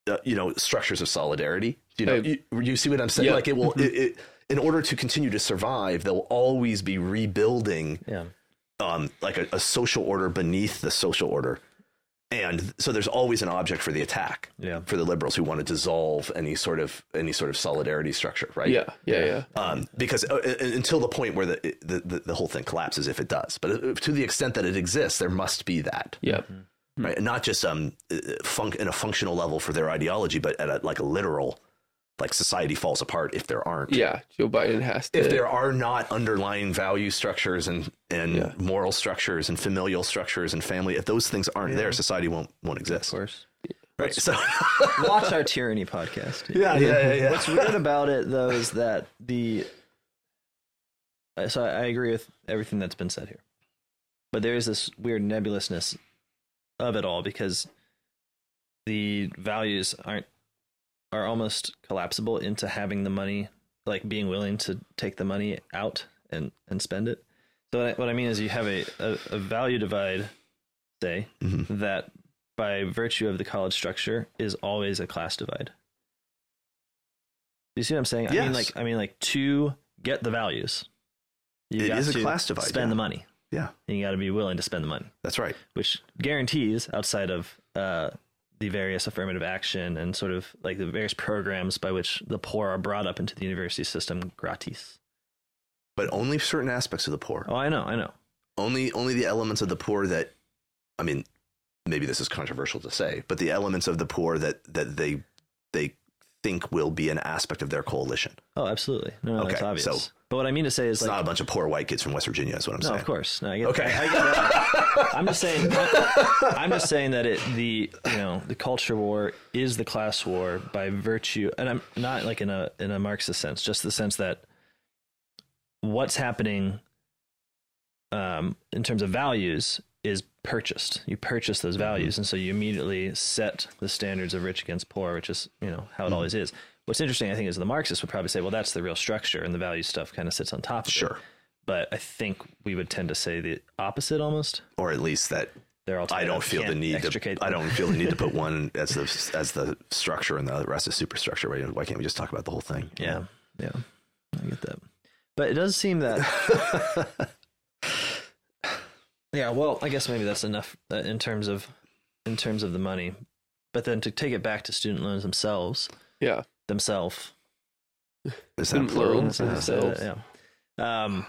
Uh, you know structures of solidarity. You know, I- you, you see what I'm saying? Yeah. Like it will. It, it, in order to continue to survive, they'll always be rebuilding yeah um, like a, a social order beneath the social order. And so there's always an object for the attack yeah for the liberals who want to dissolve any sort of any sort of solidarity structure, right? Yeah. Yeah. Yeah. Um, because uh, uh, until the point where the, the the the whole thing collapses, if it does, but uh, to the extent that it exists, there must be that, Yeah. right? And not just um uh, fun- in a functional level for their ideology, but at a, like a literal, like society falls apart if there aren't. Yeah. Joe Biden has to. if there are not underlying value structures and and Yeah. moral structures and familial structures and family, if those things aren't there, society won't won't exist. of course Right. So [laughs] watch our tyranny podcast yeah, yeah, yeah, yeah. What's weird about it though is that the so I I agree with everything that's been said here, but there is this weird nebulousness of it all because the values aren't are almost collapsible into having the money, like being willing to take the money out and and spend it. So what I, what I mean is you have a, a, a value divide, say Mhm. that by virtue of the college structure is always a class divide. You see what I'm saying? Yes. I mean, like I mean, like to get the values, you It got is a to class divide, Spend yeah. the money. Yeah. and you got to be willing to spend the money, That's right. which guarantees outside of uh, the various affirmative action and sort of like the various programs by which the poor are brought up into the university system gratis. But only certain aspects of the poor. Oh, I know, I know. Only only the elements of the poor that I mean, maybe this is controversial to say, but the elements of the poor that that they they think will be an aspect of their coalition. Oh, absolutely. No, no that's Okay, obvious. so- but what I mean to say is It's like not a bunch of poor white kids from West Virginia, is what I'm saying. No, saying. of course. No, I get, Okay. I, I get that. [laughs] I'm just saying. I'm just saying that it the you know the culture war is the class war by virtue, and I'm not like in a in a Marxist sense, just the sense that what's happening um, in terms of values is purchased. You purchase those values, and so you immediately set the standards of rich against poor, which is you know how it always is. What's interesting, I think, is the Marxists would probably say, well, that's the real structure, and the value stuff kind of sits on top of it Sure. But I think we would tend to say the opposite almost. Or at least that They're all I don't feel the need to. extricate I don't feel the need to put [laughs] one as the as the structure and the rest is superstructure. Why, why can't we just talk about the whole thing? Yeah, yeah, I get that. But it does seem that. [laughs] yeah, well, I guess maybe that's enough uh, in terms of in terms of the money. But then to take it back to student loans themselves, Yeah. themselves, Is that In plural? loans Yeah. Um,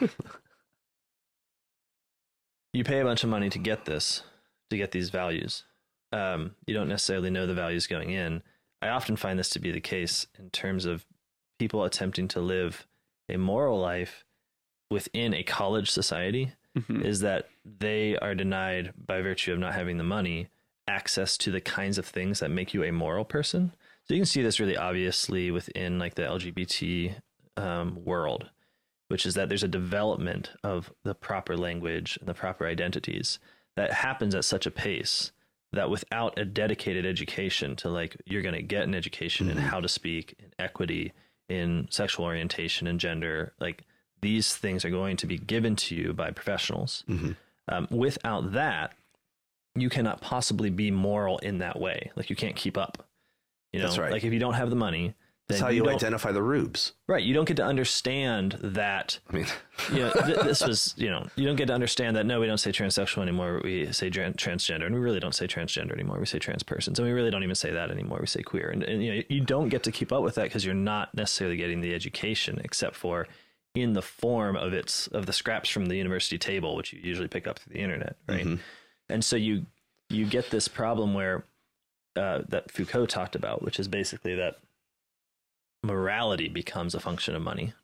you pay a bunch of money to get this, to get these values. Um, you don't necessarily know the values going in. I often find this to be the case in terms of people attempting to live a moral life within a college society Mhm. is that they are denied by virtue of not having the money access to the kinds of things that make you a moral person. So you can see this really obviously within like the LGBT um, world, which is that there's a development of the proper language and the proper identities that happens at such a pace that without a dedicated education to like you're going to get an education in how to speak in equity in sexual orientation and gender like these things are going to be given to you by professionals Mhm. um, without that you cannot possibly be moral in that way like you can't keep up you know That's right. like if you don't have the money That's how you, don't- identify the rubes. Right, you don't get to understand that. I mean, [laughs] You know, th- [laughs] this was, you know, you don't get to understand that. No, we don't say transsexual anymore. We say tran- transgender, and we really don't say transgender anymore. We say trans persons, and we really don't even say that anymore. We say queer, and, and you know, you don't get to keep up with that because you're not necessarily getting the education, except for in the form of its of the scraps from the university table, which you usually pick up through the internet, right? Mhm. And so you you get this problem where uh, that Foucault talked about, which is basically that morality becomes a function of money,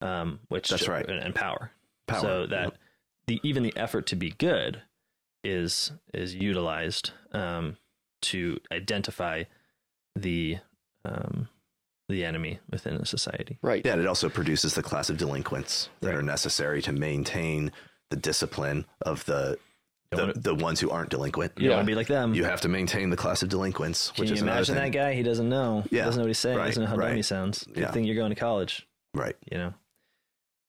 um, which That's right. and, and power. Power. So that Yep. the even the effort to be good is is utilized um, to identify the um, the enemy within a society. Right. yeah, and it also produces the class of delinquents that Right. are necessary to maintain the discipline of the Don't the, wanna- the ones who aren't delinquent. You don't Yeah. want to be like them. You have to maintain the class of delinquents, Can which you is imagine that guy? He doesn't know. He Yeah, doesn't know what he's saying. right, doesn't know how dumb right. he sounds. Good Yeah. thing you're going to college. Right. you know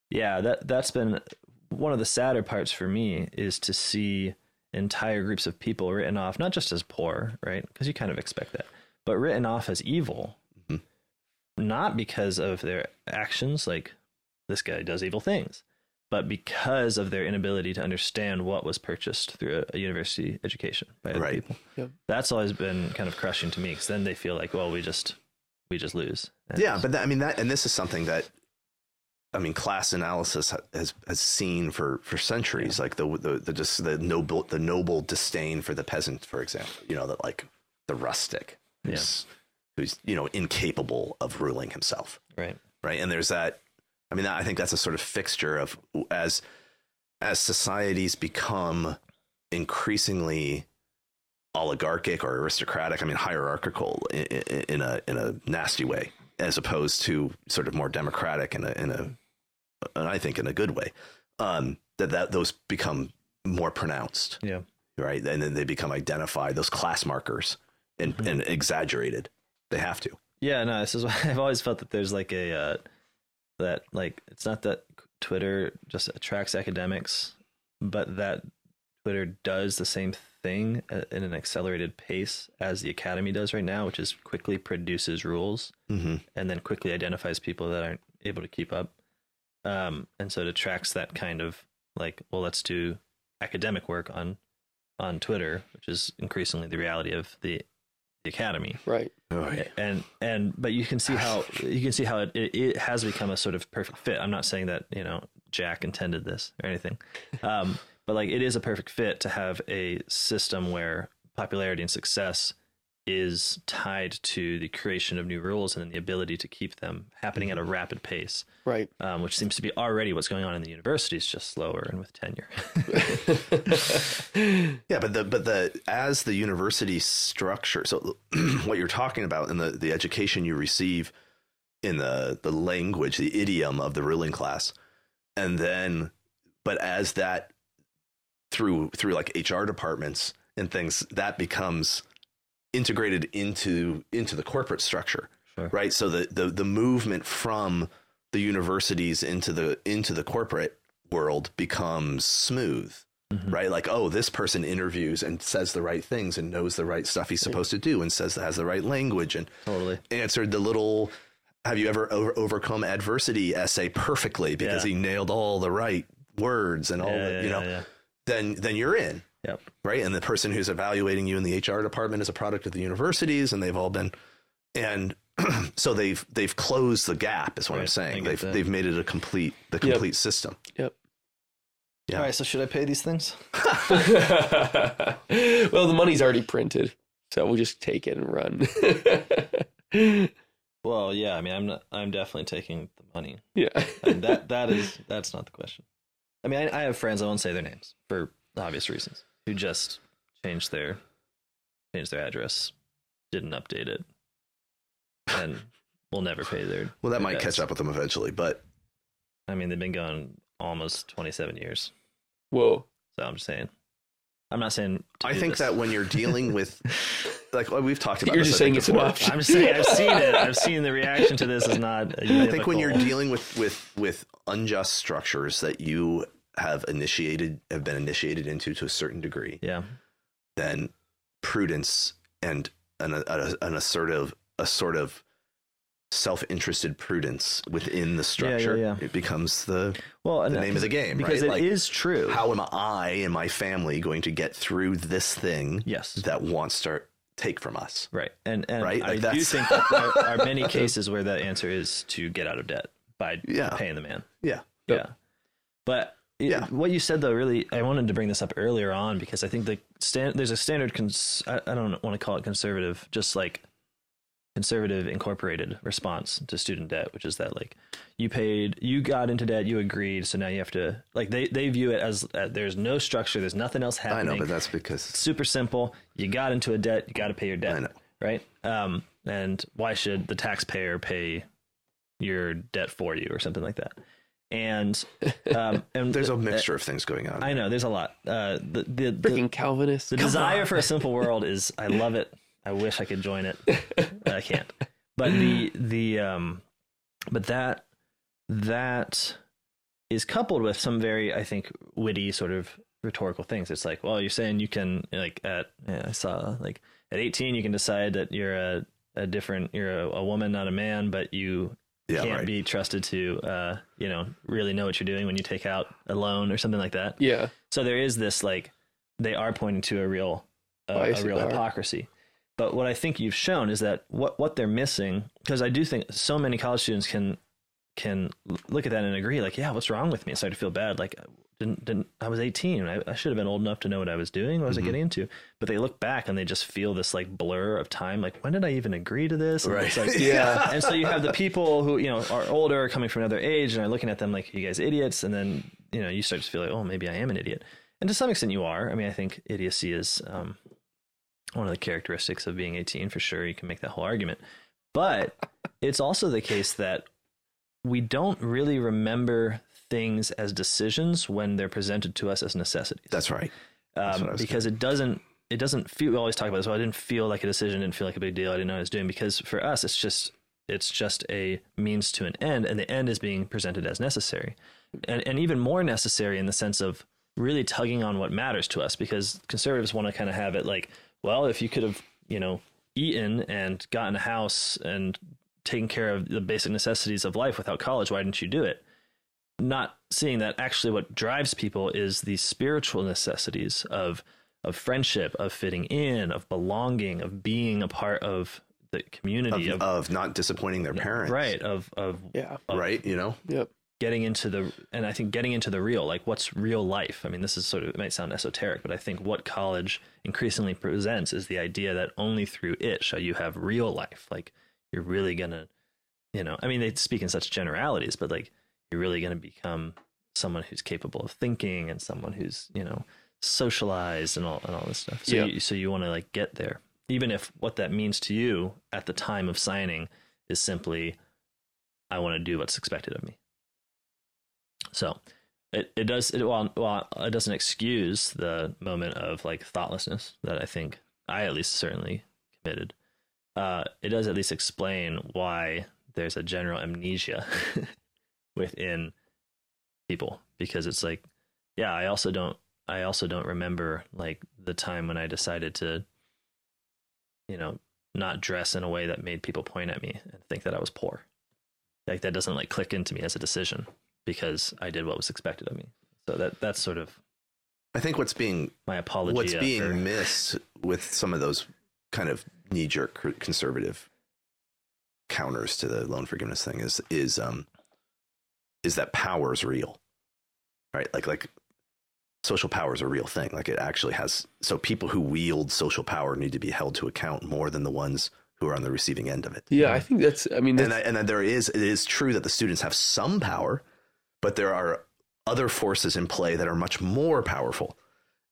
yeah that that's been one of the sadder parts for me is to see entire groups of people written off not just as poor right because you kind of expect that but written off as evil Mhm. not because of their actions like this guy does evil things but because of their inability to understand what was purchased through a, a university education by other Right. people Yep. that's always been kind of crushing to me because then they feel like well we just we just lose And- Yeah, but that, I mean that, and this is something that, I mean, class analysis has has seen for for centuries, like the the the just the noble the noble disdain for the peasant, for example. You know that like the rustic, who's who's you know incapable of ruling himself, right right? And there's that. I mean, I think that's a sort of fixture of as as societies become increasingly oligarchic or aristocratic. I mean, hierarchical in, in, a in a nasty way, as opposed to sort of more democratic in a in a, and I think in a good way. Um, that that those become more pronounced, yeah right? And then they become identified. Those class markers and Mhm. and exaggerated. They have to. Yeah, no, this is why [laughs] I've always felt that there's like a uh, that like it's not that Twitter just attracts academics, but that Twitter does the same thing at, in an accelerated pace as the academy does right now, which is quickly produces rules Mm-hmm. and then quickly identifies people that aren't able to keep up. Um, and so it attracts that kind of like, well, let's do academic work on on Twitter, which is increasingly the reality of the academy Right. Oh, yeah. and and but you can see how you can see how it, it, it has become a sort of perfect fit i'm not saying that you know jack intended this or anything [laughs] um, but like it is a perfect fit to have a system where popularity and success is tied to the creation of new rules and then the ability to keep them happening at a rapid pace Right. um, which seems to be already what's going on in the universities just slower and with tenure [laughs] Yeah, but the but the as the university structure, so [clears throat] what you're talking about in the the education you receive in the the language, the idiom of the ruling class, and then but as that through through like HR departments and things that becomes integrated into into the corporate structure Sure. right so the, the the movement from the universities into the into the corporate world becomes smooth Mhm. right like oh this person interviews and says the right things and knows the right stuff he's supposed to do and says has the right language and totally answered the little have you ever over, overcome adversity essay perfectly because Yeah. he nailed all the right words and all yeah, the you know yeah, yeah. then then you're in Yep. right and the person who's evaluating you in the hr department is a product of the universities and they've all been and [clears throat] so they've they've closed the gap is what i'm saying they've that. they've made it a complete the Yep. complete system Yep. Yeah. all right so should i pay these things [laughs] [laughs] well, the money's already printed, so we'll just take it and run. [laughs] well yeah i mean i'm not i'm definitely taking the money yeah. And that that is that's not the question. I mean, I, I have friends. I won't say their names for obvious reasons. Who just changed their changed their address, didn't update it, and will never pay their. [laughs] well that their might debts. catch up with them eventually but I mean, they've been gone almost twenty seven years. Whoa. So I'm just saying. I'm not saying. to i do think this. that when you're dealing with [laughs] like well, we've talked about You're this, just saying it's an option. I'm just saying. I've seen it. [laughs] I've seen the reaction to this is not. I think when you're dealing with with with unjust structures that you have initiated have been initiated into to a certain degree, yeah, then prudence and an, a, an assertive a sort of self-interested prudence within the structure, yeah. it becomes the well, the uh, name of the game, because right? it is Like, true. How am I and my family going to get through this thing yes, that wants to take from us? right, and and Right? I Like, do think that there [laughs] are many cases where that answer is to get out of debt by Yeah. paying the man. Yeah. Yeah. But Yeah. what you said though, really, I wanted to bring this up earlier on because I think the stand there's a standard. Cons- I, I don't want to call it conservative, just like conservative incorporated response to student debt, which is that like you paid, you got into debt, you agreed, so now you have to like they they view it as uh, there's no structure, there's nothing else happening I know, but that's because super simple. You got into a debt, you got to pay your debt. I know. Right? Um, and why should the taxpayer pay your debt for you or something like that? And um, [laughs] and there's a mixture of things going on. I know there's a lot. Uh, the the, the, Freaking Calvinist. the desire for a simple world is I love it. I wish I could join it. I can't. But the the um but that that is coupled with some very I think witty sort of rhetorical things. It's like, well, you're saying you can like at yeah, I saw like at 18 you can decide that you're a a different you're a, a woman not a man, but you yeah, can't right. be trusted to uh you know really know what you're doing when you take out a loan or something like that. Yeah. So there is this like they are pointing to a real uh, Oh, a real hypocrisy. But what I think you've shown is that what what they're missing because I do think so many college students can can look at that and agree like yeah what's wrong with me? I started to feel bad like didn't didn't I was 18 I, I should have been old enough to know what I was doing what was Mhm. I getting into. But they look back and they just feel this like blur of time like when did I even agree to this? And Right. like, [laughs] Yeah. [laughs] and so you have the people who you know are older coming from another age and are looking at them like you guys idiots. And then you know you start to feel like oh maybe i am an idiot. And to some extent you are. I mean i think idiocy is um, one of the characteristics of being 18 for sure. You can make that whole argument. But it's also the case that we don't really remember things as decisions when they're presented to us as necessities. That's right. That's um, what I was because it doesn't it doesn't feel we always talk about this well i didn't feel like a decision didn't feel like a big deal i didn't know what i was doing because for us it's just it's just a means to an end and the end is being presented as necessary. And, and even more necessary in the sense of really tugging on what matters to us because conservatives want to kind of have it like well if you could have you know eaten and gotten a house and taken care of the basic necessities of life without college why didn't you do it not seeing that actually what drives people is the spiritual necessities of of friendship, of fitting in, of belonging, of being a part of the community, Of, of, of not disappointing their parents. right, of of Yeah. Right. You know, Yep. getting into the and I think getting into the real, like what's real life. I mean, this is sort of it might sound esoteric, but I think what college increasingly presents is the idea that only through it shall you have real life. Like you're really gonna, you know, I mean, they speak in such generalities, but like you're really gonna become someone who's capable of thinking and someone who's you know socialized and all and all this stuff. So Yeah. you, so you want to like get there, even if what that means to you at the time of signing is simply, I want to do what's expected of me. So it, it does it well, well it doesn't excuse the moment of like thoughtlessness that I think I at least certainly committed. Uh, it does at least explain why there's a general amnesia [laughs] within people because it's like yeah I also don't I also don't remember like the time when I decided to you know not dress in a way that made people point at me and think that I was poor like that doesn't like click into me as a decision because I did what was expected of me. So that that's sort of I think what's being my apology. what's being for, missed with some of those kind of knee jerk conservative counters to the loan forgiveness thing is is um is that power is real right? Like like social power is a real thing. Like it actually has so people who wield social power need to be held to account more than the ones who are on the receiving end of it. Yeah, I think that's. I mean, that's, and I, and then there is it is true that the students have some power, but there are other forces in play that are much more powerful,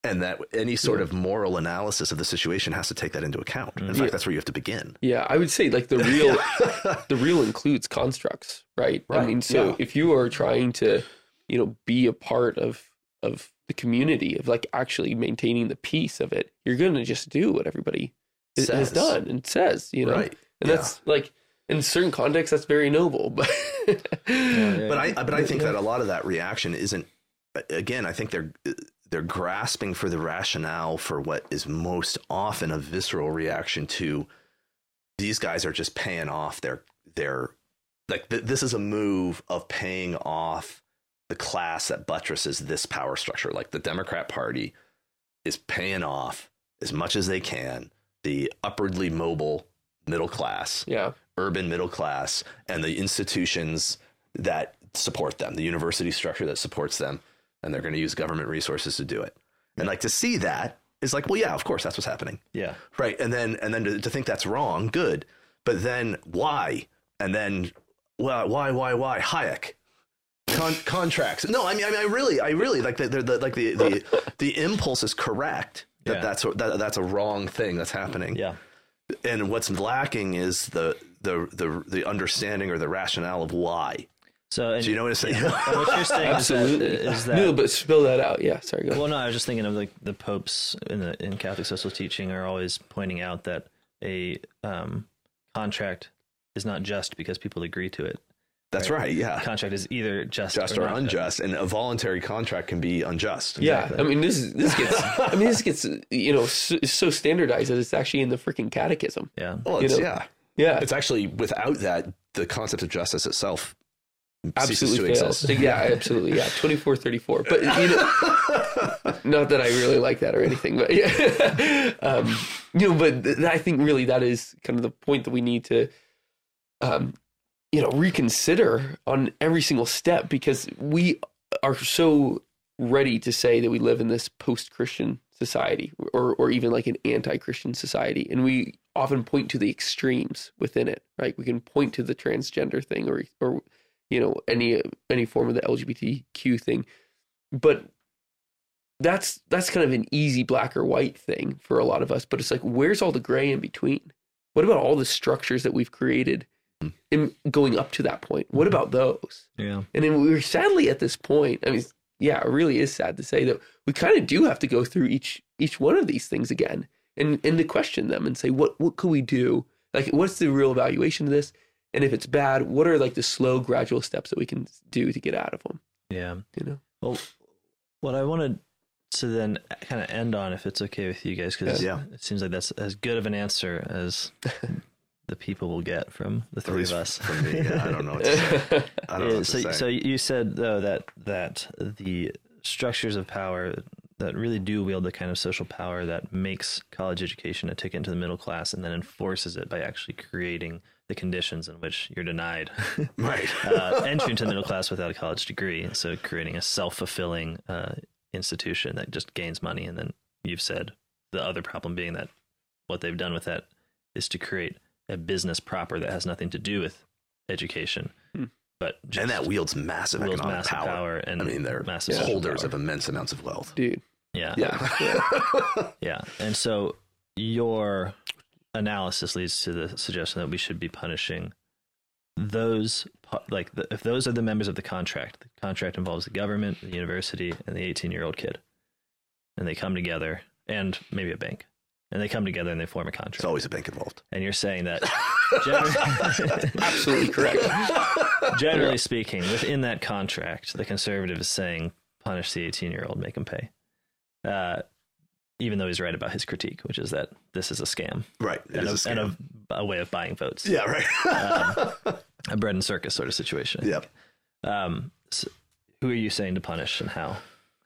and that any sort of moral analysis of the situation has to take that into account. In Mhm. fact, that's where you have to begin. yeah, I would say like the [laughs] real, the real includes constructs, right? right. I mean, so yeah. if you are trying to, you know, be a part of of the community of like actually maintaining the peace of it, you're gonna just do what everybody is, has done and says, you know, right, and yeah. that's like in certain contexts that's very noble, but yeah. [laughs] but I but I think that a lot of that reaction isn't. Again, I think they're they're grasping for the rationale for what is most often a visceral reaction to these guys are just paying off their they're like th- this is a move of paying off the class that buttresses this power structure. Like the Democrat Party is paying off as much as they can the upwardly mobile middle class, Yeah. urban middle class, and the institutions that support them, the university structure that supports them, and they're going to use government resources to do it. And like to see that is like, well, yeah, of course, that's what's happening. Yeah. Right. And then and then to, to think that's wrong, good. But then why? And then well, why, why, why? Hayek. Con- contracts. No, I mean, I mean, I really, I really like the, the, the like the, the [laughs] the impulse is correct that Yeah. that's a, that, that's a wrong thing that's happening. Yeah. And what's lacking is the the the the understanding or the rationale of why. So, and, Do you know what I'm saying? and what you're saying Absolutely. is that, is that no, but spill that out. Yeah. Sorry. Go. Well, no, I was just thinking of like the popes in the in Catholic social teaching are always pointing out that a um, contract is not just because people agree to it. That's right. Yeah. Contract is either just, Just or not unjust, and a voluntary contract can be unjust. Yeah, I mean this is this gets [laughs] I mean this gets you know so, so standardized that it's actually in the freaking catechism. Yeah, Well, You it's, know, yeah. Yeah, It's actually without that, the concept of justice itself ceases absolutely fails. Yeah, absolutely. Yeah, twenty four thirty four. But you know, [laughs] not that I really like that or anything, but yeah, [laughs] um, you know, but th- I think really that is kind of the point that we need to, um, you know, reconsider on every single step because we are so ready to say that we live in this post Christian society or or even like an anti Christian society, and we often point to the extremes within it. Right, we can point to the transgender thing or or you know any any form of the LGBTQ thing, but that's that's kind of an easy black or white thing for a lot of us. But it's like, where's all the gray in between? What about all the structures that we've created hmm. in going up to that point? What hmm. about those? yeah, And then we're sadly at this point. I mean, yeah, it really is sad to say that we kind of do have to go through each each one of these things again and and to question them and say what what could we do? Like, what's the real evaluation of this? And if it's bad, what are like the slow, gradual steps that we can do to get out of them? yeah. You know? Well, what I wanted to then kind of end on, if it's okay with you guys, because Yeah. it seems like that's as good of an answer as [laughs] the people will get from the three of us. for me, yeah, I don't know. What to say. [laughs] I don't know Yeah, what so, to say. so you said though that that the structures of power that really do wield the kind of social power that makes college education a ticket into the middle class and then enforces it by actually creating the conditions in which you're denied [laughs] right. uh, entry into the middle class without a college degree. So creating a self-fulfilling uh, institution that just gains money, and then you've said the other problem being that what they've done with that is to create a business proper that has nothing to do with education, Hmm. but just and that wields massive wields economic massive power. power and I mean, they're massive social holders power. of immense amounts of wealth. Dude. yeah, Yeah. yeah. [laughs] And so your analysis leads to the suggestion that we should be punishing those like the, if those are the members of the contract. The contract involves the government, the university, and the 18 year old kid, and they come together, and maybe a bank, and they come together and they form a contract. It's always a bank involved. and you're saying that [laughs] generally, [laughs] Absolutely correct. [laughs] generally speaking, within that contract, the conservative is saying punish the 18 year old, make him pay. Uh, even though he's right about his critique, which is that this is a scam, Right. It and, is a, a and a, a way of buying votes, yeah, right. Um, [laughs] a bread and circus sort of situation. yep. Um, so who are you saying to punish and how? [laughs]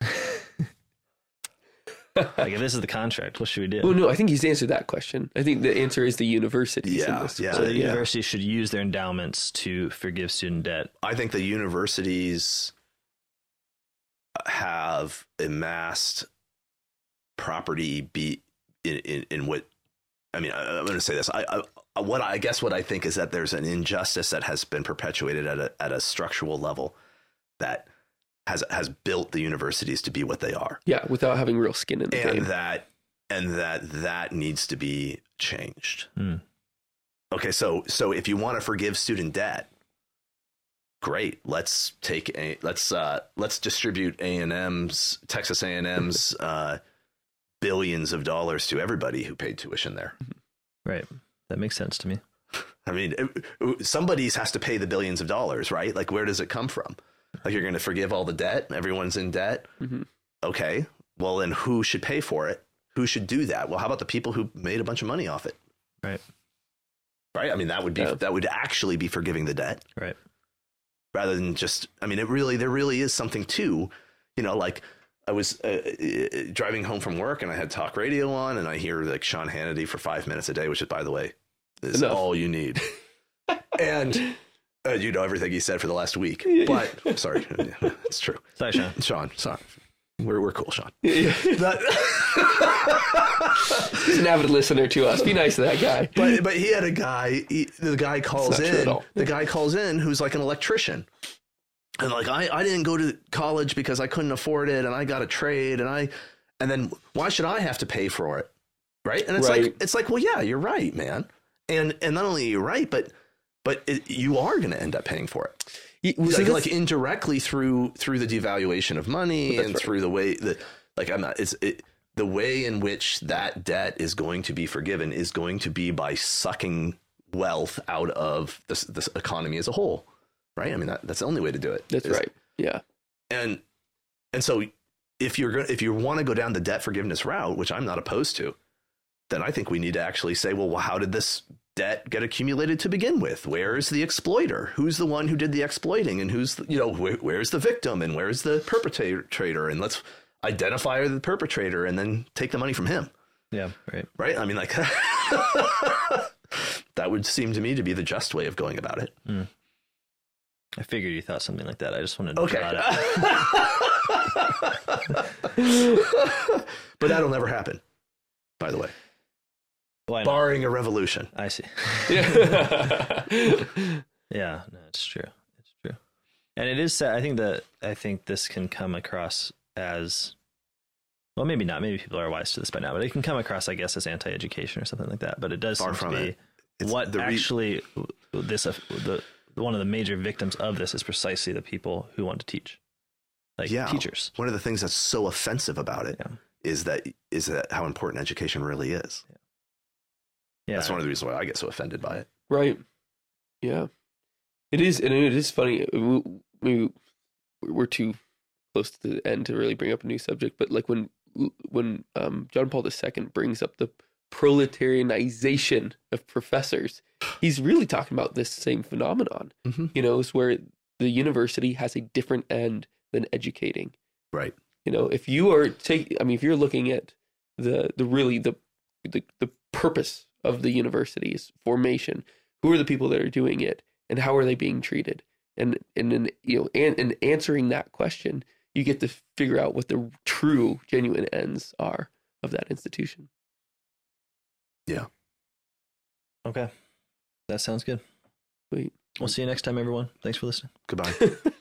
like, if this is the contract, what should we do? Well, no, I think he's answered that question. I think the answer is the universities. in Yeah, this. yeah. so the yeah. university should use their endowments to forgive student debt. I think the universities have amassed property be in, in, in what I mean. I, I'm going to say this. I, I what I guess what I think is that there's an injustice that has been perpetuated at a at a structural level that has has built the universities to be what they are, Yeah, without having real skin in the and game. that and that that needs to be changed. Hmm. Okay, so so if you want to forgive student debt, great. Let's take a let's uh let's distribute A and M's Texas A and M's [laughs] uh billions of dollars to everybody who paid tuition there. Right. That makes sense to me. I mean, it- somebody's has to pay the billions of dollars, right? Like, where does it come from? Like, you're going to forgive all the debt? Everyone's in debt. Mhm. Okay. Well, then who should pay for it? Who should do that? Well, how about the people who made a bunch of money off it? Right. right? I mean, that would be Yeah. that would actually be forgiving the debt Right. rather than just. I mean, it really there really is something to, you know, like I was uh, uh, driving home from work and I had talk radio on and I hear like Sean Hannity for five minutes a day, which is by the way is Enough. all you need, [laughs] and. Uh, you know everything he said for the last week, but sorry, it's true. Sorry, Sean. Sean, sorry, we're we're cool, Sean. [laughs] [laughs] He's an avid listener to us. Be nice to that guy. but but he had a guy. He, the guy calls not true at in. The guy calls in who's like an electrician, and like I I didn't go to college because I couldn't afford it, and I got a trade, and I and then why should I have to pay for it, right? And it's Right. like it's like well yeah you're right man, and and not only are you right but but it, you are going to end up paying for it so like, like indirectly through through the devaluation of money and right. through the way that like I'm not it's it, the way in which that debt is going to be forgiven is going to be by sucking wealth out of this this economy as a whole right? I mean that, that's the only way to do it that's is- right. Yeah. and and so if you're going if you want to go down the debt forgiveness route which I'm not opposed to then I think we need to actually say well, well how did this debt get accumulated to begin with? Where is the exploiter? Who's the one who did the exploiting? And who's the, you know where, where's the victim? And where's the perpetrator? And let's identify the perpetrator and then take the money from him. Yeah. Right. right? I mean like [laughs] that would seem to me to be the just way of going about it mm. I figured you thought something like that. I just wanted to Okay. draw it out. [laughs] but that'll never happen, by the way. Why not? Barring a revolution. I see. Yeah. [laughs] Yeah, no, it's true. It's true. And it is sad. I think that I think this can come across as well, maybe not. Maybe people are wise to this by now, but it can come across, I guess, as anti-education or something like that. But it does Far seem from to be it. What the re- actually this uh, the one of the major victims of this is precisely the people who want to teach, like Yeah. teachers. One of the things that's so offensive about it is Yeah. that is that how important education really is. Yeah, That's one of the reasons why I get so offended by it. Right. Yeah. It is, and it is funny. We, we, we're too close to the end to really bring up a new subject, but like when when um, John Paul II brings up the proletarianization of professors, he's really talking about this same phenomenon. Mhm. You know, is where the university has a different end than educating. Right. You know, if you are take, I mean, if you're looking at the the really the the, the purpose of the university's formation, who are the people that are doing it, and how are they being treated, and and then you know, and, and answering that question, you get to figure out what the true, genuine ends are of that institution. Yeah. Okay, that sounds good. Sweet. We'll see you next time, everyone. Thanks for listening. Goodbye. [laughs]